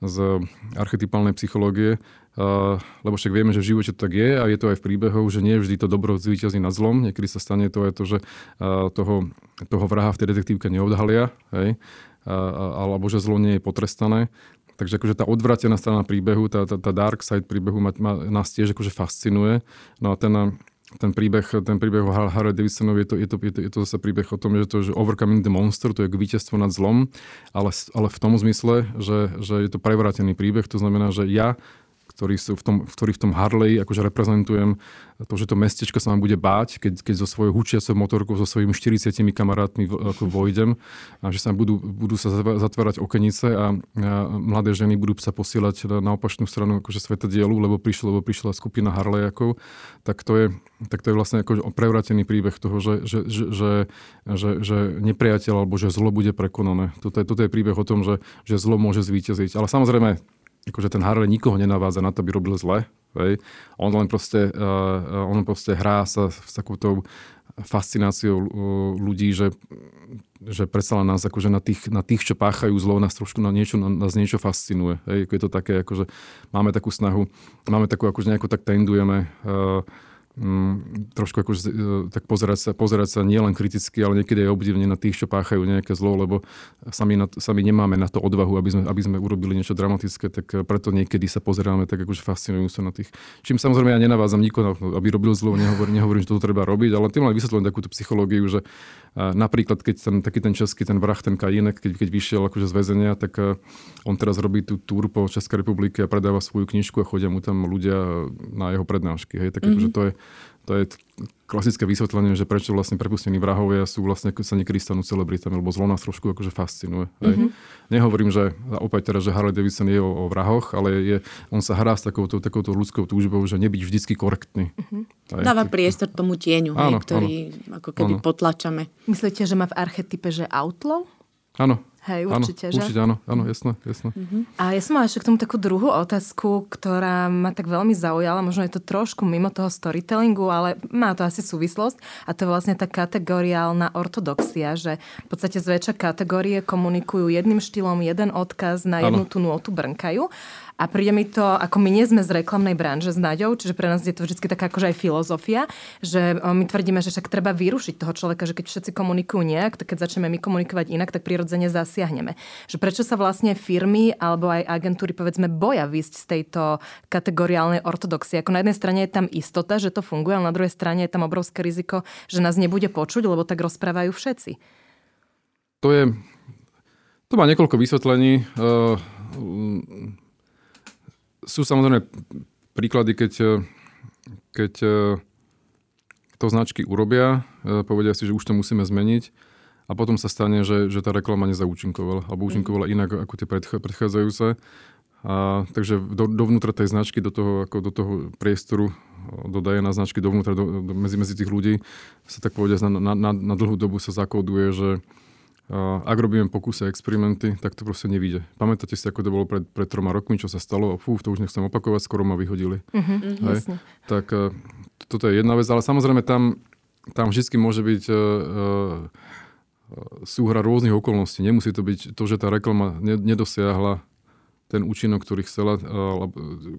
z archetypálnej psychológie, Uh, lebo však vieme, že v živote to tak je a je to aj v príbehoch, že nie vždy to dobro zvýťazí nad zlom. Niekedy sa stane to aj to, že uh, toho, toho vraha v tej detektívke neodhalia, hej? Uh, alebo že zlo nie je potrestané. Takže akože tá odvratená strana príbehu, tá, tá, tá dark side príbehu ma, ma, nás tiež akože fascinuje. No a ten, ten príbeh, ten príbeh o Harry Davidsonov je to, je, to, je, to, je to zase príbeh o tom, že to je overcoming the monster, to je víťazstvo nad zlom, ale, ale v tom zmysle, že, že je to prevrátený príbeh, to znamená, že ja ktorí, sú v tom, ktorí v tom Harley akože reprezentujem to, že to mestečko sa vám bude báť, keď, keď so svojou hučiacou motorkou, so svojimi 40 kamarátmi ako vojdem a že sa budú, budú sa zatvárať okenice a, a mladé ženy budú sa posielať na opačnú stranu akože dielu, lebo prišla, lebo prišla skupina Harleyakov, tak to je, tak to je vlastne ako prevratený príbeh toho, že, že, že, že, že, že nepriateľ alebo že zlo bude prekonané. Toto je, toto je príbeh o tom, že, že zlo môže zvíťaziť. Ale samozrejme, akože ten Harley nikoho nenavádza na to, aby robil zle. Hej. On len proste, uh, on proste hrá sa s takouto fascináciou uh, ľudí, že, že predsa nás akože na tých, na tých, čo páchajú zlo, nás trošku na niečo, nás niečo fascinuje. Hej. Je to také, akože máme takú snahu, máme takú, akože nejako tak tendujeme uh, mm, trošku ako, e, tak pozerať sa, pozerať sa nielen kriticky, ale niekedy aj obdivne na tých, čo páchajú nejaké zlo, lebo sami, na, sami nemáme na to odvahu, aby sme, aby sme urobili niečo dramatické, tak e, preto niekedy sa pozeráme tak akože fascinujú sa na tých. Čím samozrejme ja nenavádzam nikoho, aby robil zlo, nehovorím, nehovorím, že toto treba robiť, ale tým len vysvetľujem takúto psychológiu, že Napríklad, keď ten, taký ten český, ten vrah, ten Kajínek, keď, keď vyšiel akože z väzenia, tak e, on teraz robí tú túr po Českej republike a predáva svoju knižku a chodia mu tam ľudia na jeho prednášky. Hej? Tak mm-hmm. akože to je, to je klasické vysvetlenie, že prečo vlastne prepustení vrahovia sú vlastne, sa niekedy stanú celebritami, lebo zlo nás trošku akože fascinuje. Mm-hmm. Nehovorím, že opäť teraz, že Harley Davidson je o, o vrahoch, ale je, on sa hrá s takouto, takouto ľudskou túžbou, že nebyť vždycky korektný.
Mm-hmm. Dáva priestor tomu tieňu, áno, hej, ktorý áno. ako keby áno. potlačame.
Myslíte, že má v archetype, že outlaw?
Áno,
Hej, určite,
áno, že? Určite áno, áno, jasné, jasné. Uh-huh.
A ja som mala ešte k tomu takú druhú otázku, ktorá ma tak veľmi zaujala. Možno je to trošku mimo toho storytellingu, ale má to asi súvislosť. A to je vlastne tá kategoriálna ortodoxia, že v podstate zväčša kategórie komunikujú jedným štýlom, jeden odkaz na jednu tú nôtu brnkajú. A príde mi to, ako my nie sme z reklamnej branže s Naďou, čiže pre nás je to vždy taká akože aj filozofia, že my tvrdíme, že však treba vyrušiť toho človeka, že keď všetci komunikujú nejak, tak keď začneme my komunikovať inak, tak prirodzene zasiahneme. Že prečo sa vlastne firmy alebo aj agentúry povedzme boja vysť z tejto kategoriálnej ortodoxie. Ako na jednej strane je tam istota, že to funguje, ale na druhej strane je tam obrovské riziko, že nás nebude počuť, lebo tak rozprávajú všetci.
To je... To má niekoľko vysvetlení. Uh, sú samozrejme príklady, keď, e, keď e, to značky urobia, e, povedia si, že už to musíme zmeniť a potom sa stane, že, že tá reklama nezaučinkovala alebo účinkovala inak ako tie predchádzajúce. A, takže do, dovnútra tej značky, do toho, ako do toho priestoru, do na značky dovnútra, do, do, medzi, medzi tých ľudí sa tak povediať na, na, na dlhú dobu sa zakóduje, že, ak robíme pokusy a experimenty, tak to proste nevíde. Pamätáte si, ako to bolo pred, pred troma rokmi, čo sa stalo? Fú, to už nechcem opakovať, skoro ma vyhodili. Uh-huh, Hej? Tak e, toto je jedna vec, ale samozrejme tam, tam vždy môže byť uh, súhra rôznych okolností. Nemusí to byť to, že tá reklama nedosiahla ten účinok, ktorý chcela,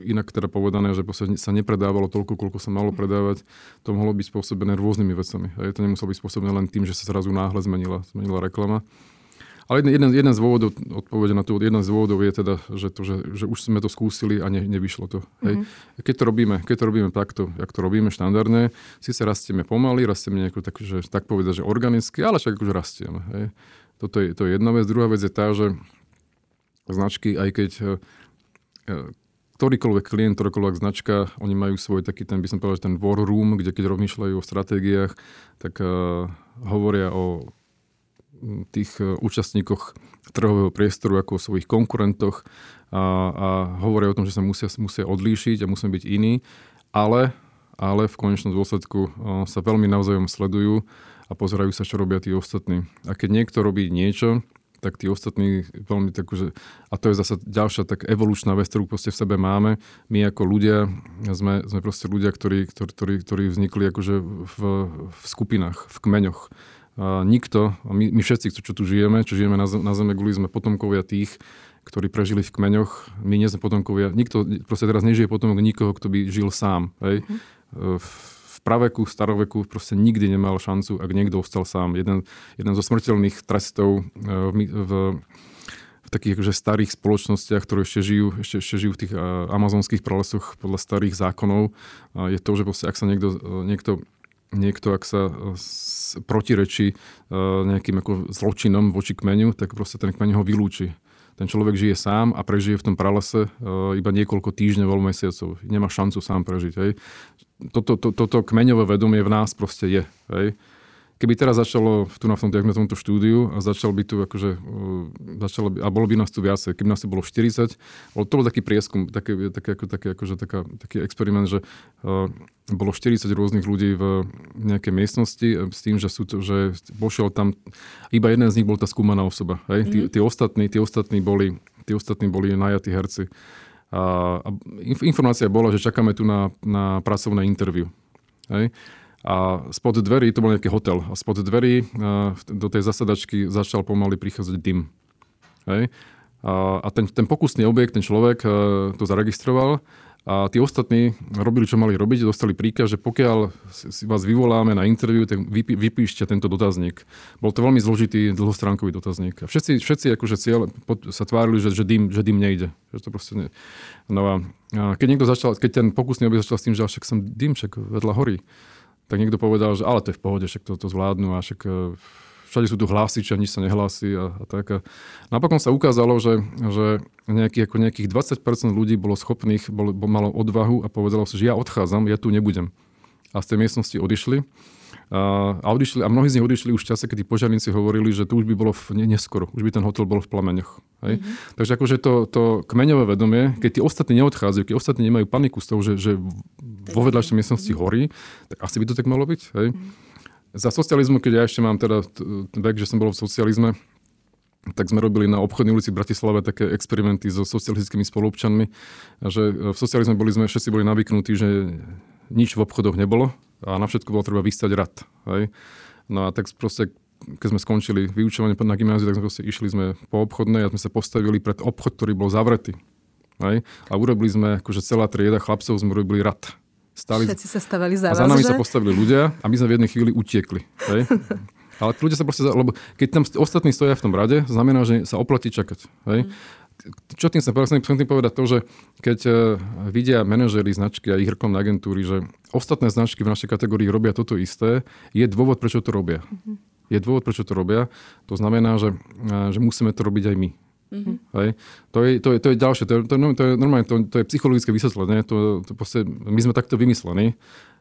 inak teda povedané, že sa nepredávalo toľko, koľko sa malo predávať, to mohlo byť spôsobené rôznymi vecami. A to nemuselo byť spôsobené len tým, že sa zrazu náhle zmenila, zmenila reklama. Ale jeden, jeden, jeden z dôvodov, odpovede na to, jeden z dôvodov je teda, že, to, že, že už sme to skúsili a ne, nevyšlo to. Hej. Mm-hmm. Keď to robíme, keď to robíme takto, jak to robíme štandardne, síce rastieme pomaly, rastieme nejako tak, že, tak povedať, že organicky, ale však akože rastieme. Hej. Toto je, to je jedna vec. Druhá vec je tá, že značky, aj keď e, e, ktorýkoľvek klient, ktorýkoľvek značka, oni majú svoj taký ten, by som povedal, ten war room, kde keď rozmýšľajú o stratégiách, tak uh, hovoria o tých účastníkoch trhového priestoru ako o svojich konkurentoch a, a hovoria o tom, že sa musia, musia odlíšiť a musia byť iní, ale, ale v konečnom dôsledku sa veľmi navzájom sledujú a pozerajú sa, čo robia tí ostatní. A keď niekto robí niečo, tak tí ostatní veľmi tak, že, a to je zase ďalšia tak evolučná vec, ktorú proste v sebe máme. My ako ľudia sme, sme proste ľudia, ktorí, ktorí, ktorí, ktorí vznikli akože v, v skupinách, v kmeňoch. A nikto, my, my všetci, čo tu žijeme, čo žijeme na, na Zeme guli, sme potomkovia tých, ktorí prežili v kmeňoch. My nie sme potomkovia, nikto proste teraz nežije potomok nikoho, kto by žil sám. Hej? Mm. V, praveku, staroveku proste nikdy nemal šancu, ak niekto ostal sám. Jeden, jeden zo smrteľných trestov eh, v, v, v takých akože starých spoločnostiach, ktoré ešte žijú, ešte, ešte žijú v tých eh, amazonských pralesoch podľa starých zákonov, je to, že proste, ak sa niekto, niekto niekto, ak sa protirečí nejakým ako zločinom voči kmeňu, tak proste ten kmeň ho vylúči. Ten človek žije sám a prežije v tom pralese uh, iba niekoľko týždňov alebo mesiacov. Nemá šancu sám prežiť. Hej. Toto, to, toto kmeňové vedomie v nás proste je. Hej keby teraz začalo tu na, tom, na tomto štúdiu a začal by tu akože, uh, začalo by, a bolo by nás tu viacej, keby nás tu bolo 40, bol, to bol taký prieskum, taký, taký, ako, taký, akože, taká, taký experiment, že uh, bolo 40 rôznych ľudí v nejakej miestnosti uh, s tým, že, sú to, že pošiel tam, iba jeden z nich bol tá skúmaná osoba. Hej? Mm-hmm. Tí, tí, ostatní, tí, ostatní boli, tí ostatní boli najatí herci. A, a informácia bola, že čakáme tu na, na pracovné interview. Hej? A spod dverí, to bol nejaký hotel, a spod dverí do tej zasadačky začal pomaly prichádzať dym. Hej? A ten, ten pokusný objekt, ten človek to zaregistroval a tí ostatní robili, čo mali robiť, dostali príkaz, že pokiaľ si vás vyvoláme na interviu, tak vypí, vypíšte tento dotazník. Bol to veľmi zložitý dlhostránkový dotazník. A všetci, všetci akože cieľ sa tvárili, že, že, dym, že dym nejde. Že to proste nie. No a keď niekto začal, keď ten pokusný objekt začal s tým, že však som dym, však vedľa horí, tak niekto povedal, že ale to je v pohode, však to, to zvládnu a však e, všade sú tu hlásiči a nič sa nehlási a, a tak. A napokon sa ukázalo, že, že nejakých, ako nejakých 20% ľudí bolo schopných, bolo, malo odvahu a povedalo si, že ja odchádzam, ja tu nebudem. A z tej miestnosti odišli. A, odišli, a mnohí z nich odišli už v čase, kedy požiarníci hovorili, že tu už by bolo v, neskoro, už by ten hotel bol v plameňoch. Hej? Mm-hmm. Takže akože to, to kmeňové vedomie, keď tí ostatní neodchádzajú, keď ostatní nemajú paniku z toho, že, že vo vedľajšej miestnosti mm-hmm. horí, tak asi by to tak malo byť. Hej? Mm-hmm. Za socializmu, keď ja ešte mám teda vek, že som bol v socializme, tak sme robili na obchodnej ulici v Bratislave také experimenty so socialistickými spolupčanmi. Že v socializme boli sme, všetci boli navyknutí, že nič v obchodoch nebolo a na všetko bolo treba vystať rad. Hej. No a tak proste, keď sme skončili vyučovanie na gymnáziu, tak sme proste išli sme po obchodnej a sme sa postavili pred obchod, ktorý bol zavretý. Hej. A urobili sme, akože celá trieda chlapcov sme urobili rad.
Stali, Všetci sa stavali za
A za nami že? sa postavili ľudia a my sme v jednej chvíli utiekli. Hej. Ale ľudia sa proste, lebo keď tam ostatní stoja v tom rade, znamená, že sa oplatí čakať. Hej. Mm čo tým chcem povedať? Chcem tým povedať to, že keď uh, vidia manažery značky a ich reklamné agentúry, že ostatné značky v našej kategórii robia toto isté, je dôvod, prečo to robia. Mm-hmm. Je dôvod, prečo to robia. To znamená, že, uh, že musíme to robiť aj my. Mm-hmm. Hej. To, je, to, je, to je ďalšie, to je, to, to je normálne, to, to je psychologické vysvetlenie, to, to proste, my sme takto vymyslení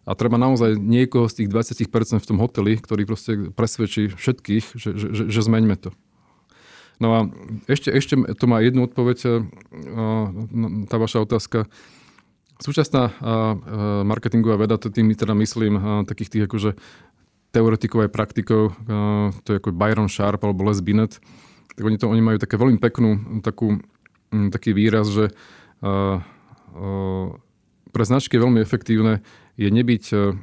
a treba naozaj niekoho z tých 20% v tom hoteli, ktorý proste presvedčí všetkých, že, že, že, že zmeňme to. No a ešte, ešte to má jednu odpoveď, eh, no, tá vaša otázka. Súčasná eh, marketingová veda, tým teda myslím eh, takých tých akože teoretikov aj praktikov, to je ako Byron Sharp alebo Les Binet, tak oni, to, oni majú také veľmi peknú takú, hm, taký výraz, že pre značky je veľmi efektívne je nebyť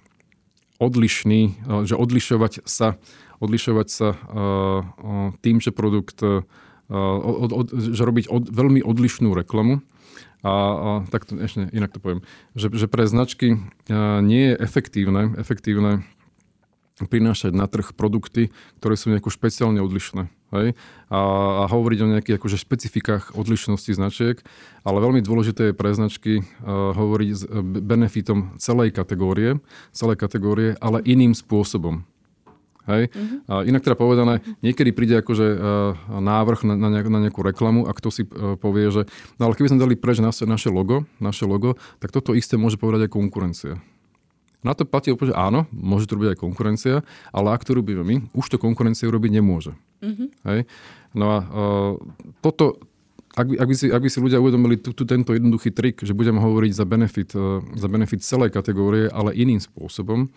odlišný, že odlišovať sa odlišovať sa uh, uh, tým, že produkt, uh, od, od, že robiť od, veľmi odlišnú reklamu. A, a tak to, ešte inak to poviem, že, že pre značky nie je efektívne, efektívne prinášať na trh produkty, ktoré sú nejako špeciálne odlišné. Hej? A, a hovoriť o nejakých akože špecifikách odlišnosti značiek, ale veľmi dôležité je pre značky uh, hovoriť s benefitom celej kategórie, celej kategórie, ale iným spôsobom. Hej? Uh-huh. A inak teda povedané, niekedy príde akože uh, návrh na, na, nejak, na nejakú reklamu a kto si uh, povie, že no ale keby sme dali preč naše, naše logo, naše logo, tak toto isté môže povedať aj konkurencia. Na to platí opäť, že áno, môže to robiť aj konkurencia, ale ak to robíme my, už to konkurencia urobiť nemôže. Uh-huh. Hej? No a uh, toto, ak by, ak, by si, ak by si ľudia uvedomili tu, tu tento jednoduchý trik, že budeme hovoriť za benefit, uh, za benefit celej kategórie, ale iným spôsobom,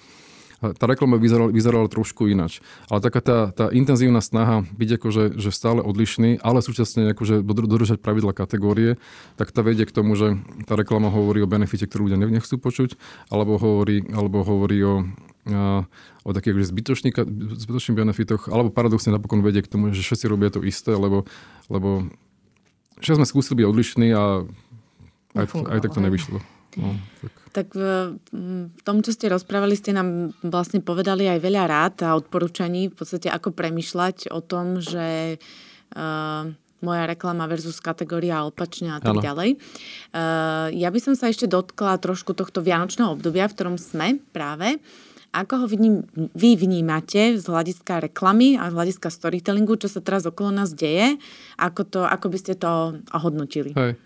tá reklama vyzerala, vyzerala trošku inač. Ale taká tá, tá intenzívna snaha byť akože že stále odlišný, ale súčasne akože dodržať pravidla kategórie, tak tá vedie k tomu, že tá reklama hovorí o benefite, ktorú ľudia nechcú počuť, alebo hovorí, alebo hovorí o, o takých akože zbytočných, zbytočných benefitoch, alebo paradoxne napokon vedie k tomu, že všetci robia to isté, lebo, lebo všetci sme skúsili byť odlišní a aj, aj tak to nevyšlo. No,
tak. Tak v, v tom, čo ste rozprávali, ste nám vlastne povedali aj veľa rád a odporúčaní, v podstate ako premyšľať o tom, že uh, moja reklama versus kategória opačne a tak ano. ďalej. Uh, ja by som sa ešte dotkla trošku tohto vianočného obdobia, v ktorom sme práve. Ako ho vním, vy vnímate z hľadiska reklamy a z hľadiska storytellingu, čo sa teraz okolo nás deje? Ako, to, ako by ste to ohodnotili?
Hej.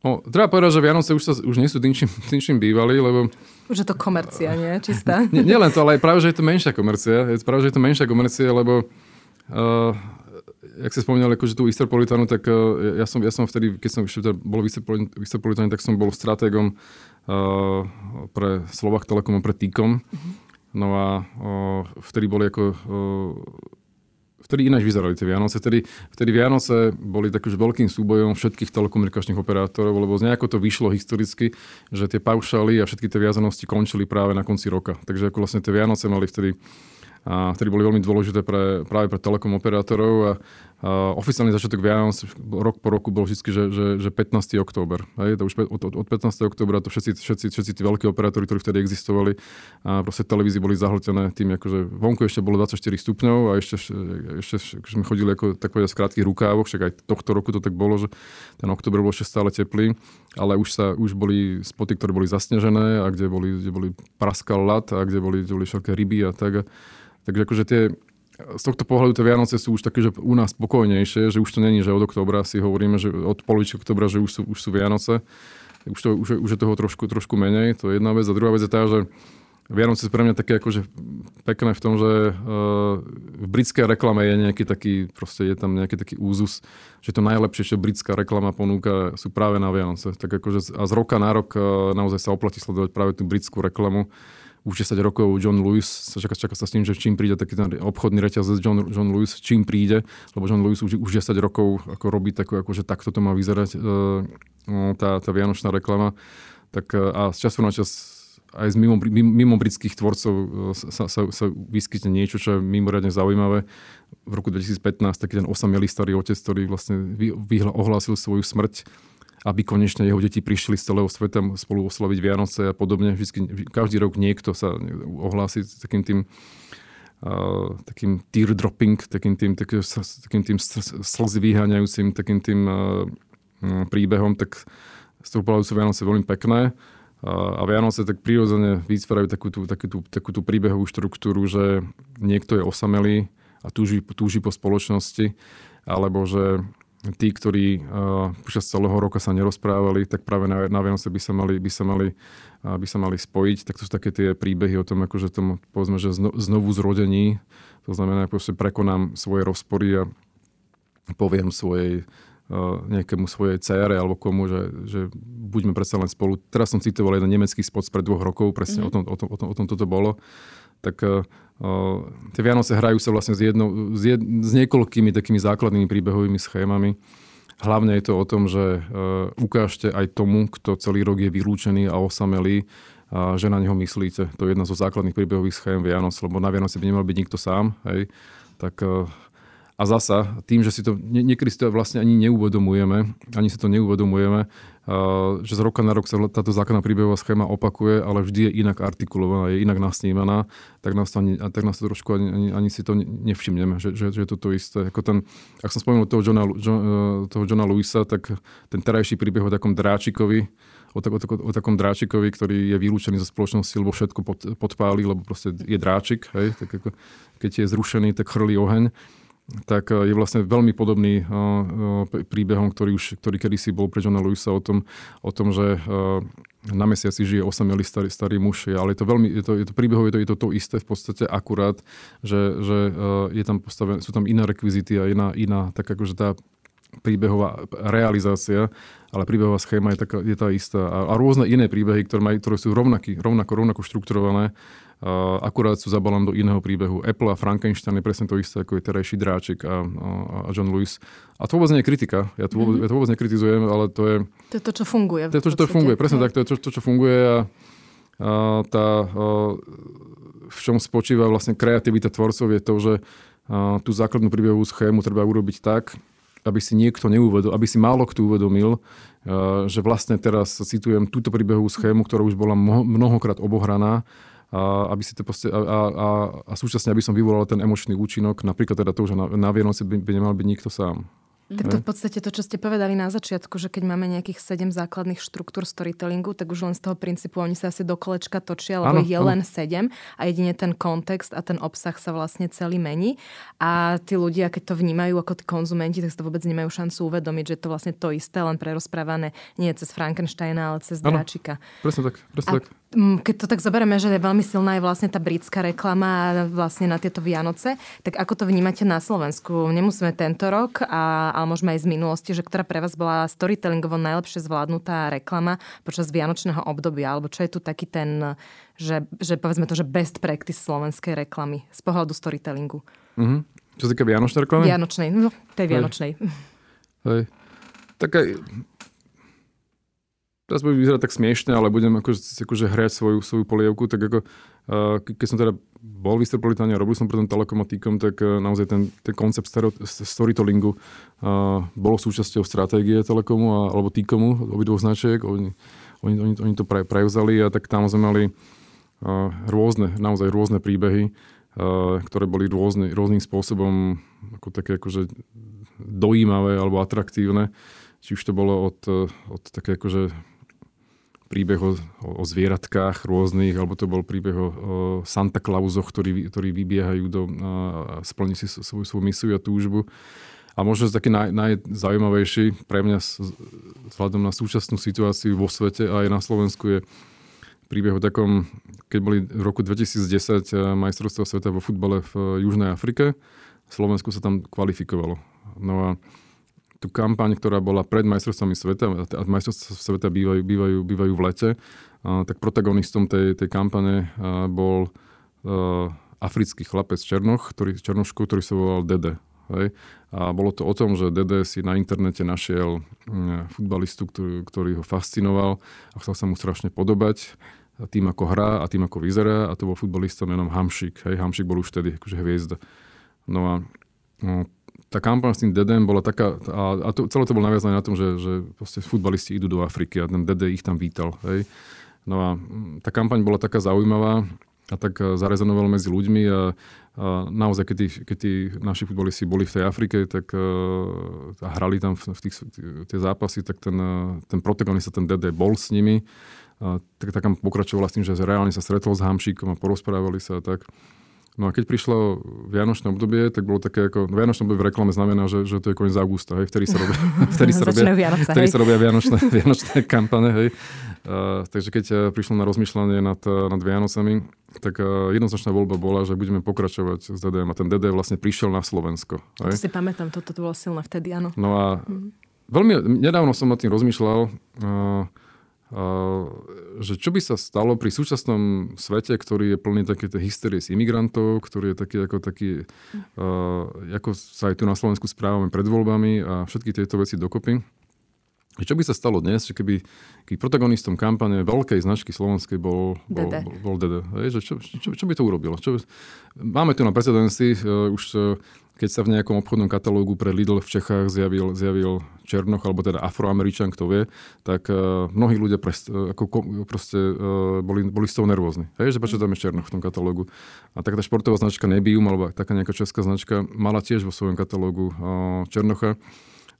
No, treba povedať, že Vianoce už, sa, už nie sú tým, čím, tým, čím bývali, lebo...
Už je to komercia, nie? Čistá.
Nie, nie len to, ale aj práve, že je to menšia komercia. Je práve, že je to menšia komercia, lebo uh, jak si spomínal akože tú Easterpolitanu, tak uh, ja, som, ja som vtedy, keď som ešte bol v Easterpolitane, tak som bol stratégom uh, pre Slovak Telekom a pre T-Com. Mm-hmm. No a uh, vtedy boli ako... Uh, vtedy ináč vyzerali tie Vianoce. Vtedy, vtedy Vianoce boli takým veľkým súbojom všetkých telekomunikačných operátorov, lebo z nejako to vyšlo historicky, že tie paušály a všetky tie viazanosti končili práve na konci roka. Takže ako vlastne tie Vianoce mali vtedy a vtedy boli veľmi dôležité pre, práve pre telekom operátorov a, a oficiálny začiatok Vianoc rok po roku bol vždy, že, že, že 15. október. Hej, to už od, od 15. októbra to všetci, všetci, všetci tí veľkí operátori, ktorí vtedy existovali, a proste televízie boli zahltené tým, akože vonku ešte bolo 24 stupňov a ešte, ešte sme chodili ako tak povedať v krátkých rukávoch, však aj tohto roku to tak bolo, že ten október bol ešte stále teplý, ale už sa už boli spoty, ktoré boli zasnežené a kde boli, kde boli praskal lat a kde boli, kde boli všetké ryby a tak. Takže akože tie, z tohto pohľadu tie Vianoce sú už také, že u nás spokojnejšie, že už to není, že od oktobra si hovoríme, že od polovičky oktobra, že už sú, už sú Vianoce. Už, to, už, už je toho trošku, trošku menej, to je jedna vec. A druhá vec je tá, že Vianoce sú pre mňa také akože pekné v tom, že uh, v britskej reklame je nejaký taký, proste je tam nejaký taký úzus, že to najlepšie, čo britská reklama ponúka, sú práve na Vianoce. Tak akože a z roka na rok uh, naozaj sa oplatí sledovať práve tú britskú reklamu už 10 rokov John Lewis, čaká, čaká sa s tým, že čím príde taký ten obchodný reťazec John, John Lewis, čím príde, lebo John Lewis už, už 10 rokov ako robí takú, ako, že takto to má vyzerať uh, tá, tá vianočná reklama. Tak uh, a z času na čas aj z mimo, mimo britských tvorcov sa, sa, sa vyskytne niečo, čo je mimoriadne zaujímavé. V roku 2015 taký ten osamelý starý otec, ktorý vlastne vy, vyhla, ohlásil svoju smrť aby konečne jeho deti prišli z celého sveta spolu oslaviť Vianoce a podobne. Vždy, každý rok niekto sa ohlási s takým tým uh, takým tear dropping, takým tým, takým, takým tým slzy vyháňajúcim takým tým uh, príbehom, tak pohľadu sú Vianoce veľmi pekné. A Vianoce tak prirodzene vytvárajú takú tú, takú, tú, takú tú príbehovú štruktúru, že niekto je osamelý a túži, túži po spoločnosti, alebo že tí, ktorí uh, počas celého roka sa nerozprávali, tak práve na, na Vianoce by sa mali, by sa mali, uh, by sa mali spojiť. Tak to sú také tie príbehy o tom, akože tom, povedzme, že zno, znovu zrodení. To znamená, že prekonám svoje rozpory a poviem svojej uh, nejakému svojej cére alebo komu, že, že buďme predsa len spolu. Teraz som citoval jeden nemecký spot pred dvoch rokov, presne mm-hmm. o, tom, o, tom, o, tom, o tom toto bolo. Tak Uh, tie Vianoce hrajú sa vlastne s, jedno, s, jed, s niekoľkými takými základnými príbehovými schémami. Hlavne je to o tom, že uh, ukážte aj tomu, kto celý rok je vylúčený a osamelý, že na neho myslíte. To je jedna zo základných príbehových schém Vianoc, lebo na Vianoce by nemal byť nikto sám. Hej. Tak uh, a zasa, tým, že si to niekedy si to vlastne ani neuvedomujeme, ani si to neuvedomujeme, že z roka na rok sa táto základná príbehová schéma opakuje, ale vždy je inak artikulovaná, je inak nasnímaná, tak nás to, ani, tak nás to trošku ani, ani, ani si to nevšimneme, že, že, že je to to isté. Ako ten, ak som spomenul toho Johna, John, e, toho Johna Lewisa, tak ten terajší príbeh o takom dráčikovi, o, tak, o, tak, o takom dráčikovi, ktorý je vylúčený zo spoločnosti, lebo všetko pod, podpáli, lebo proste je dráčik, hej, tak ako, keď je zrušený, tak chrlí oheň tak e, je vlastne veľmi podobný e, e, príbehom, ktorý už ktorý kedysi bol pre Johna Lewisa o tom, o tom že na mesiaci žije osamelý starý, starý muž. Ale je to veľmi, je to, je to príbehov, je to, je to to isté v podstate akurát, že, že je tam postavené, sú tam iné rekvizity a iná, iná tak akože tá príbehová realizácia, ale príbehová schéma je, taká, je tá istá. A, a rôzne iné príbehy, ktoré, majú, ktoré sú rovnaký, rovnako, rovnako štrukturované, akurát sú zabalané do iného príbehu. Apple a Frankenstein je presne to isté, ako je terajší Dráčik a, a, a John Lewis. A to vôbec nie je kritika. Ja to vôbec, mm-hmm. ja to vôbec nekritizujem, ale to je...
To je to, čo funguje.
To je to, čo to funguje. Presne no. tak. To je to, to, čo funguje a, a tá, a, v čom spočíva vlastne kreativita tvorcov je to, že a, tú základnú príbehovú schému treba urobiť tak, aby si niekto neuvedomil, aby si málo kto uvedomil, že vlastne teraz citujem túto príbehovú schému, ktorá už bola mnohokrát obohraná a, aby si to poste, a, a, a súčasne, aby som vyvolal ten emočný účinok, napríklad teda to, že na, na Vianoce by, by nemal byť nikto sám.
Tak to v podstate to, čo ste povedali na začiatku, že keď máme nejakých sedem základných štruktúr storytellingu, tak už len z toho princípu oni sa asi do kolečka točia, lebo ano, je ano. len sedem a jedine ten kontext a ten obsah sa vlastne celý mení. A tí ľudia, keď to vnímajú ako tí konzumenti, tak si to vôbec nemajú šancu uvedomiť, že to vlastne to isté, len prerozprávané nie cez Frankensteina, ale cez Dráčika.
Presne tak, presne a tak.
Keď to tak zoberieme, že je veľmi silná je vlastne tá britská reklama vlastne na tieto Vianoce, tak ako to vnímate na Slovensku? Nemusíme tento rok, a, ale môžeme aj z minulosti, že ktorá pre vás bola storytellingovo najlepšie zvládnutá reklama počas vianočného obdobia, alebo čo je tu taký ten, že, že povedzme to, že best practice slovenskej reklamy z pohľadu storytellingu?
Mm-hmm. Čo sa týka vianočnej reklamy?
Vianočnej, no tej vianočnej.
Hej. Hej. Tak aj, teraz bude vyzerať tak smiešne, ale budem akože, akože hrať svoju, svoju polievku, tak ako uh, keď som teda bol v a robil som pre ten telekomatíkom, tak uh, naozaj ten, ten koncept storytellingu uh, bol súčasťou stratégie Telekomu a, alebo T-komu, obidvoch značiek. Oni, oni, oni, oni to pre, prevzali a tak tam sme mali rôzne, naozaj rôzne príbehy, ktoré boli rôzne, rôznym spôsobom ako také akože dojímavé alebo atraktívne. Či už to bolo od, od také akože príbeh o, o zvieratkách rôznych, alebo to bol príbeh o, o Santa Clausoch, ktorí, ktorí vybiehajú do, splniť si svoju, svoju misiu a túžbu. A možno taký naj, najzaujímavejší pre mňa vzhľadom na súčasnú situáciu vo svete a aj na Slovensku je príbeh o takom, keď boli v roku 2010 majstrovstvá sveta vo futbale v Južnej Afrike. Slovensko sa tam kvalifikovalo. No a tú kampaň, ktorá bola pred majstrovstvami sveta, a majstrovstvá sveta bývajú, bývajú, bývajú v lete, tak protagonistom tej, tej kampane bol africký chlapec Černoch, ktorý, Černošku, ktorý sa volal Dede. Hej? A bolo to o tom, že Dede si na internete našiel futbalistu, ktorý, ktorý ho fascinoval a chcel sa mu strašne podobať tým, ako hrá a tým, ako vyzerá. A to bol futbalista menom Hamšik. Hej? Hamšik bol už vtedy akože hviezda. No a no, tá kampaň s tým Dedem bola taká, a, a to, celé to bolo naviazané na tom, že, že futbalisti idú do Afriky a ten Dede ich tam vítal. Hej. No a mm, tá kampaň bola taká zaujímavá a tak e, zarezonovala medzi ľuďmi a, a naozaj, keď tí, keď tí naši futbalisti boli v tej Afrike tak, e, a hrali tam v, v tých, tie zápasy, tak ten, e, ten protagonista, ten Dede bol s nimi. A, tak tam pokračovala s tým, že reálne sa stretol s Hamšíkom a porozprávali sa a tak. No a keď prišlo Vianočné obdobie, tak bolo také ako, no Vianočné obdobie v reklame znamená, že, že to je koniec augusta, hej, vtedy sa robia, vtedy sa robia,
Vianoce,
vtedy sa robia Vianočné, Vianočné kampane, hej. Uh, takže keď uh, prišlo na rozmýšľanie nad, uh, nad Vianocami, tak uh, jednoznačná voľba bola, že budeme pokračovať s DDM a ten DD vlastne prišiel na Slovensko.
Hej. To si pamätám, toto to bolo silné vtedy, áno.
No a mm. veľmi, nedávno som nad tým rozmýšľal, uh, že čo by sa stalo pri súčasnom svete, ktorý je plný také hysterie z imigrantov, ktorý je taký ako taký, uh, ako sa aj tu na Slovensku správame pred voľbami a všetky tieto veci dokopy. Čo by sa stalo dnes, že keby, keby protagonistom kampane veľkej značky slovenskej bol, bol, bol, bol Dede? Hej, že čo, čo, čo by to urobilo? Čo, máme tu na precedenci uh, už uh, keď sa v nejakom obchodnom katalógu pre Lidl v Čechách zjavil, zjavil Černoch, alebo teda Afroameričan, kto vie, tak uh, mnohí ľudia prest, uh, ako, proste, uh, boli, boli z toho nervózni. Hej, že prečo tam je Černoch v tom katalógu. A taká tá športová značka Nebium, alebo taká nejaká česká značka, mala tiež vo svojom katalógu uh, Černocha.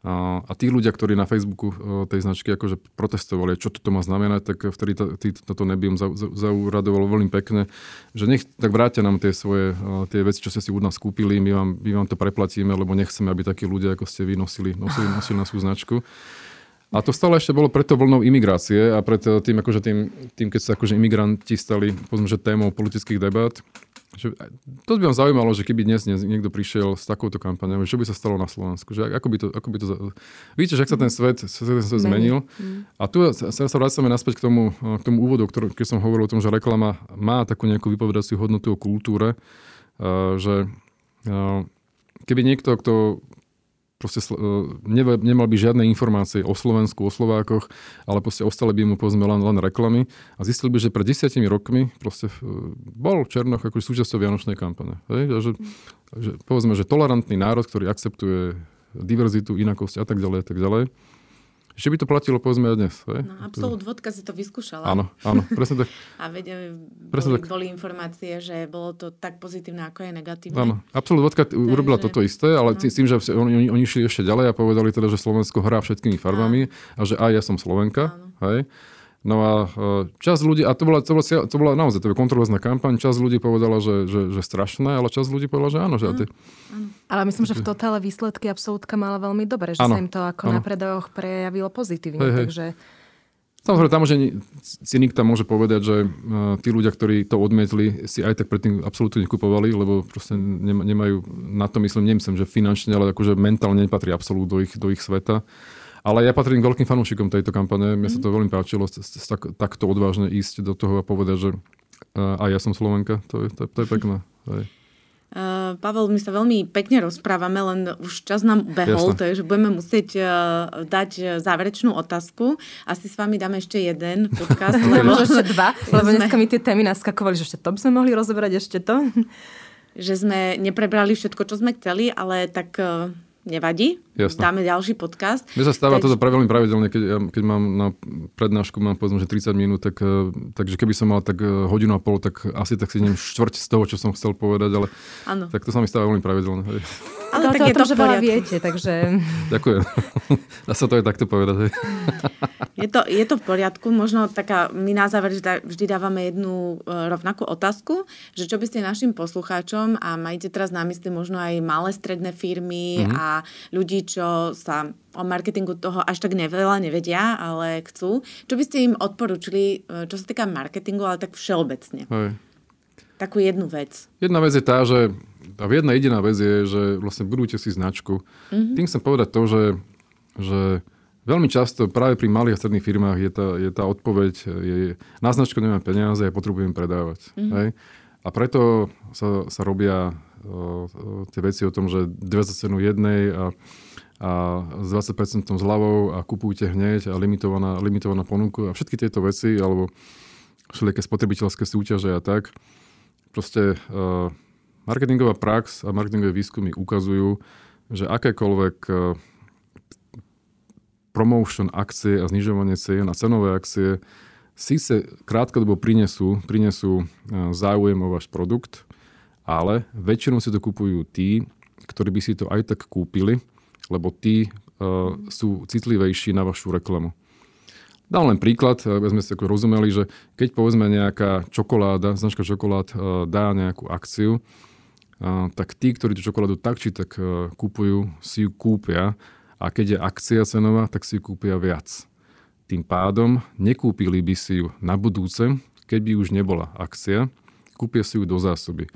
A, a tí ľudia, ktorí na Facebooku e, tej značky akože protestovali, čo toto má znamenať, tak vtedy toto nebium zauradovalo veľmi pekne, že nech tak vrátia nám tie svoje e, tie veci, čo ste si u nás kúpili, my vám, my vám to preplatíme, lebo nechceme, aby takí ľudia, ako ste vy, nosili, nosili, nosili na svoju značku. A to stále ešte bolo preto vlnou imigrácie a preto tým, akože tým, tým keď sa akože imigranti stali, povedzme, že témou politických debát, že, to by ma zaujímalo, že keby dnes niekto prišiel s takouto kampaňou, čo by sa stalo na Slovensku? Že ako by to, ako by to, víte, že ak sa ten svet, sa ten svet zmenil. Mm. A tu sa, sa vracame naspäť k tomu, k tomu úvodu, ktorý, keď som hovoril o tom, že reklama má takú nejakú vypovedaciu hodnotu o kultúre, že keby niekto, kto proste e, nemal, nemal by žiadne informácie o Slovensku, o Slovákoch, ale proste ostali by mu povedzme len, len reklamy a zistili by, že pred desiatimi rokmi proste e, bol Černoch ako súčasťou Vianočnej kampane. Hej? Že, že, povedzme, že tolerantný národ, ktorý akceptuje diverzitu, inakosť a tak ďalej a tak ďalej. Že by to platilo povedzme aj dnes. Hej?
No, absolút vodka si to vyskúšala.
Áno, áno, presne tak.
A veď,
Presne
boli,
tak.
boli informácie, že bolo to tak pozitívne, ako je negatívne.
Áno, Absolut vodka t- urobila
Takže-
toto isté, ale
no.
tým, že oni, oni, išli ešte ďalej a povedali teda, že Slovensko hrá všetkými farbami a že aj ja som Slovenka.
Áno.
Hej. No a e, časť ľudí, a to bola, to bola, to bola naozaj to bola kontroverzná kampaň, časť ľudí povedala, že, že, že strašné, ale časť ľudí povedala, že áno, že a ty,
Ale myslím, že v totále výsledky absolútka mala veľmi dobré, že
Áno,
sa im to ako
áno.
na predajoch prejavilo pozitívne.
Hej, hej.
Takže
Samozrejme, tam, že ni- cynik tam môže povedať, že uh, tí ľudia, ktorí to odmietli, si aj tak predtým absolútne nekupovali, lebo proste nema- nemajú na to, myslím, nemyslím, že finančne, ale akože mentálne nepatrí absolút do ich, do ich sveta. Ale ja patrím k veľkým fanúšikom tejto kampane. Mne sa to veľmi páčilo s- s- tak, takto odvážne ísť do toho a povedať, že uh, aj ja som Slovenka. To je, to, to je pekné. Hej.
Uh, Pavel, my sa veľmi pekne rozprávame, len už čas nám behol,
Jasné.
takže budeme musieť uh, dať záverečnú otázku. Asi s vami dáme ešte jeden podcast, lebo
ešte dva, lebo dneska mi tie témy naskakovali, že ešte to by sme mohli rozoberať, ešte to.
že sme neprebrali všetko, čo sme chceli, ale tak uh, nevadí.
Jasné.
Dáme ďalší podcast.
Mne sa stáva
Takže-
toto veľmi pravidelne, keď, ja, keď mám na prednášku, mám povedzme, že 30 minút, tak, eh, takže keby som mal tak eh, hodinu a pol, tak asi tak si idem štvrť z toho, čo som chcel povedať, ale
Áno.
tak to sa mi stáva veľmi pravidelne.
Ale tak
to
je
tom,
to
že veľa viete, takže
Ďakujem. Dá sa to aj takto povedať.
Je to, je to v poriadku. Možno taká, my na záver vždy, vždy dávame jednu e, rovnakú otázku, že čo by ste našim poslucháčom a majte teraz na mysli možno aj malé stredné firmy mm-hmm. a ľudí, čo sa o marketingu toho až tak neveľa nevedia, ale chcú. Čo by ste im odporúčili, e, čo sa týka marketingu, ale tak všeobecne?
Hej.
Takú jednu vec.
Jedna vec je tá, že tá jedna jediná vec je, že vlastne budujte si značku. Mm-hmm. Tým chcem povedať to, že, že veľmi často práve pri malých a stredných firmách je tá, je tá odpoveď, je, na značku nemám peniaze, ja potrebujem predávať. Mm-hmm. Hej? A preto sa, sa robia o, o, tie veci o tom, že dve za cenu jednej a, a s 20% zľavou a kupujte hneď a limitovaná, limitovaná ponuka a všetky tieto veci, alebo všelijaké spotrebiteľské súťaže a tak. Proste uh, marketingová prax a marketingové výskumy ukazujú, že akékoľvek uh, promotion akcie a znižovanie cien a cenové akcie síce krátkodobo prinesú, prinesú uh, záujem o váš produkt, ale väčšinou si to kupujú tí, ktorí by si to aj tak kúpili, lebo tí uh, sú citlivejší na vašu reklamu. Dám len príklad, aby sme si rozumeli, že keď povedzme nejaká čokoláda, značka čokolád eh, dá nejakú akciu, tak tí, ktorí tú čokoládu tak či tak eh, kupujú, si ju kúpia a keď je akcia cenová, tak si ju kúpia viac. Tým pádom nekúpili by si ju na budúce, keď by už nebola akcia, kúpia si ju do zásoby.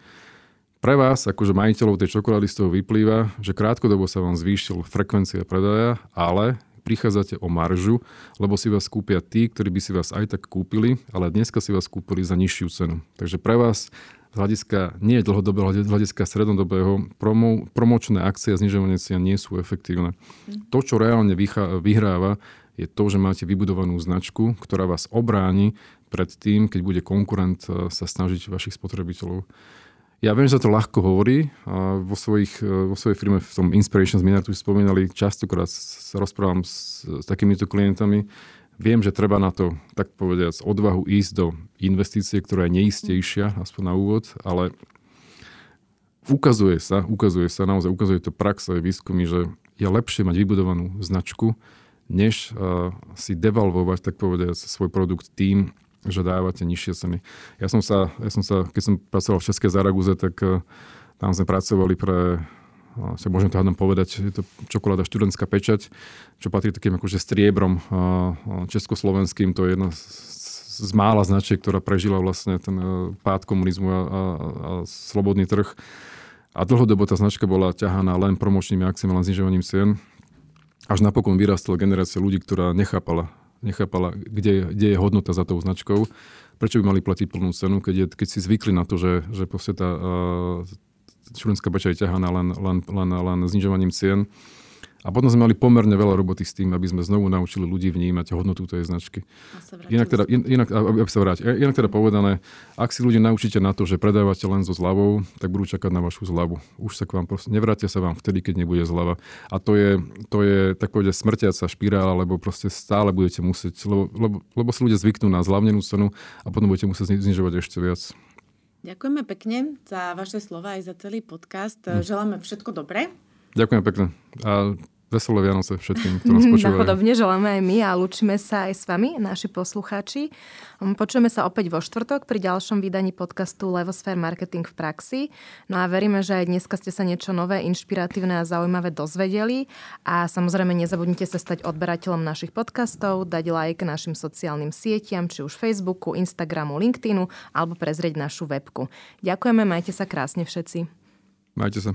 Pre vás, akože majiteľov tej čokolády z toho vyplýva, že krátkodobo sa vám zvýšil frekvencia predaja, ale prichádzate o maržu, lebo si vás kúpia tí, ktorí by si vás aj tak kúpili, ale dneska si vás kúpili za nižšiu cenu. Takže pre vás z hľadiska, nie dlhodobého, z hľadiska strednodobého, promo, promočné akcie a znižovanie cien nie sú efektívne. To, čo reálne vychá, vyhráva, je to, že máte vybudovanú značku, ktorá vás obráni pred tým, keď bude konkurent eh, sa snažiť vašich spotrebiteľov. Ja viem, že sa to ľahko hovorí. A vo, svojich, e, vo svojej firme v tom Inspirations Minute už spomínali, častokrát sa rozprávam s, s takýmito klientami. Viem, že treba na to, tak povediac, odvahu ísť do investície, ktorá je neistejšia, aspoň na úvod, ale ukazuje sa, ukazuje sa, naozaj ukazuje to prax aj výskumy, že je lepšie mať vybudovanú značku, než uh, si devalvovať, tak povediac, svoj produkt tým, že dávate nižšie ceny. Ja som sa, ja som sa keď som pracoval v Českej Zaraguze, tak uh, tam sme pracovali pre, sa môžem to hádam povedať, je to čokoláda študentská pečať, čo patrí takým akože striebrom československým, to je jedna z, mála značiek, ktorá prežila vlastne ten uh, pád komunizmu a, a, a slobodný trh. A dlhodobo tá značka bola ťahaná len promočnými akciami, len znižovaním cien. Až napokon vyrastla generácia ľudí, ktorá nechápala, nechápala kde, kde je hodnota za tou značkou, prečo by mali platiť plnú cenu, keď, je, keď si zvykli na to, že, že tá čudenská beča je ťahaná len, len, len, len znižovaním cien. A potom sme mali pomerne veľa roboty s tým, aby sme znovu naučili ľudí vnímať hodnotu tej značky. Inak teda, in, inak, aby sa vráť, inak teda povedané, ak si ľudí naučíte na to, že predávate len so zľavou, tak budú čakať na vašu zľavu. Už sa k vám proste, nevrátia sa vám vtedy, keď nebude zľava. A to je, to je tak povedať smrtiaca špirála, lebo proste stále budete musieť, lebo, lebo, lebo si ľudia zvyknú na zľavnenú cenu a potom budete musieť znižovať ešte viac.
Ďakujeme pekne za vaše slova aj za celý podcast. Hm. Želáme všetko dobré.
Ďakujem pekne. A Veselé Vianoce všetkým, ktorí nás počúvajú.
Podobne želáme aj my a lúčime sa aj s vami, naši poslucháči. Um, počujeme sa opäť vo štvrtok pri ďalšom vydaní podcastu Levosphere Marketing v praxi. No a veríme, že aj dneska ste sa niečo nové, inšpiratívne a zaujímavé dozvedeli. A samozrejme nezabudnite sa stať odberateľom našich podcastov, dať like našim sociálnym sieťam, či už Facebooku, Instagramu, LinkedInu alebo prezrieť našu webku. Ďakujeme, majte sa krásne všetci.
Majte sa.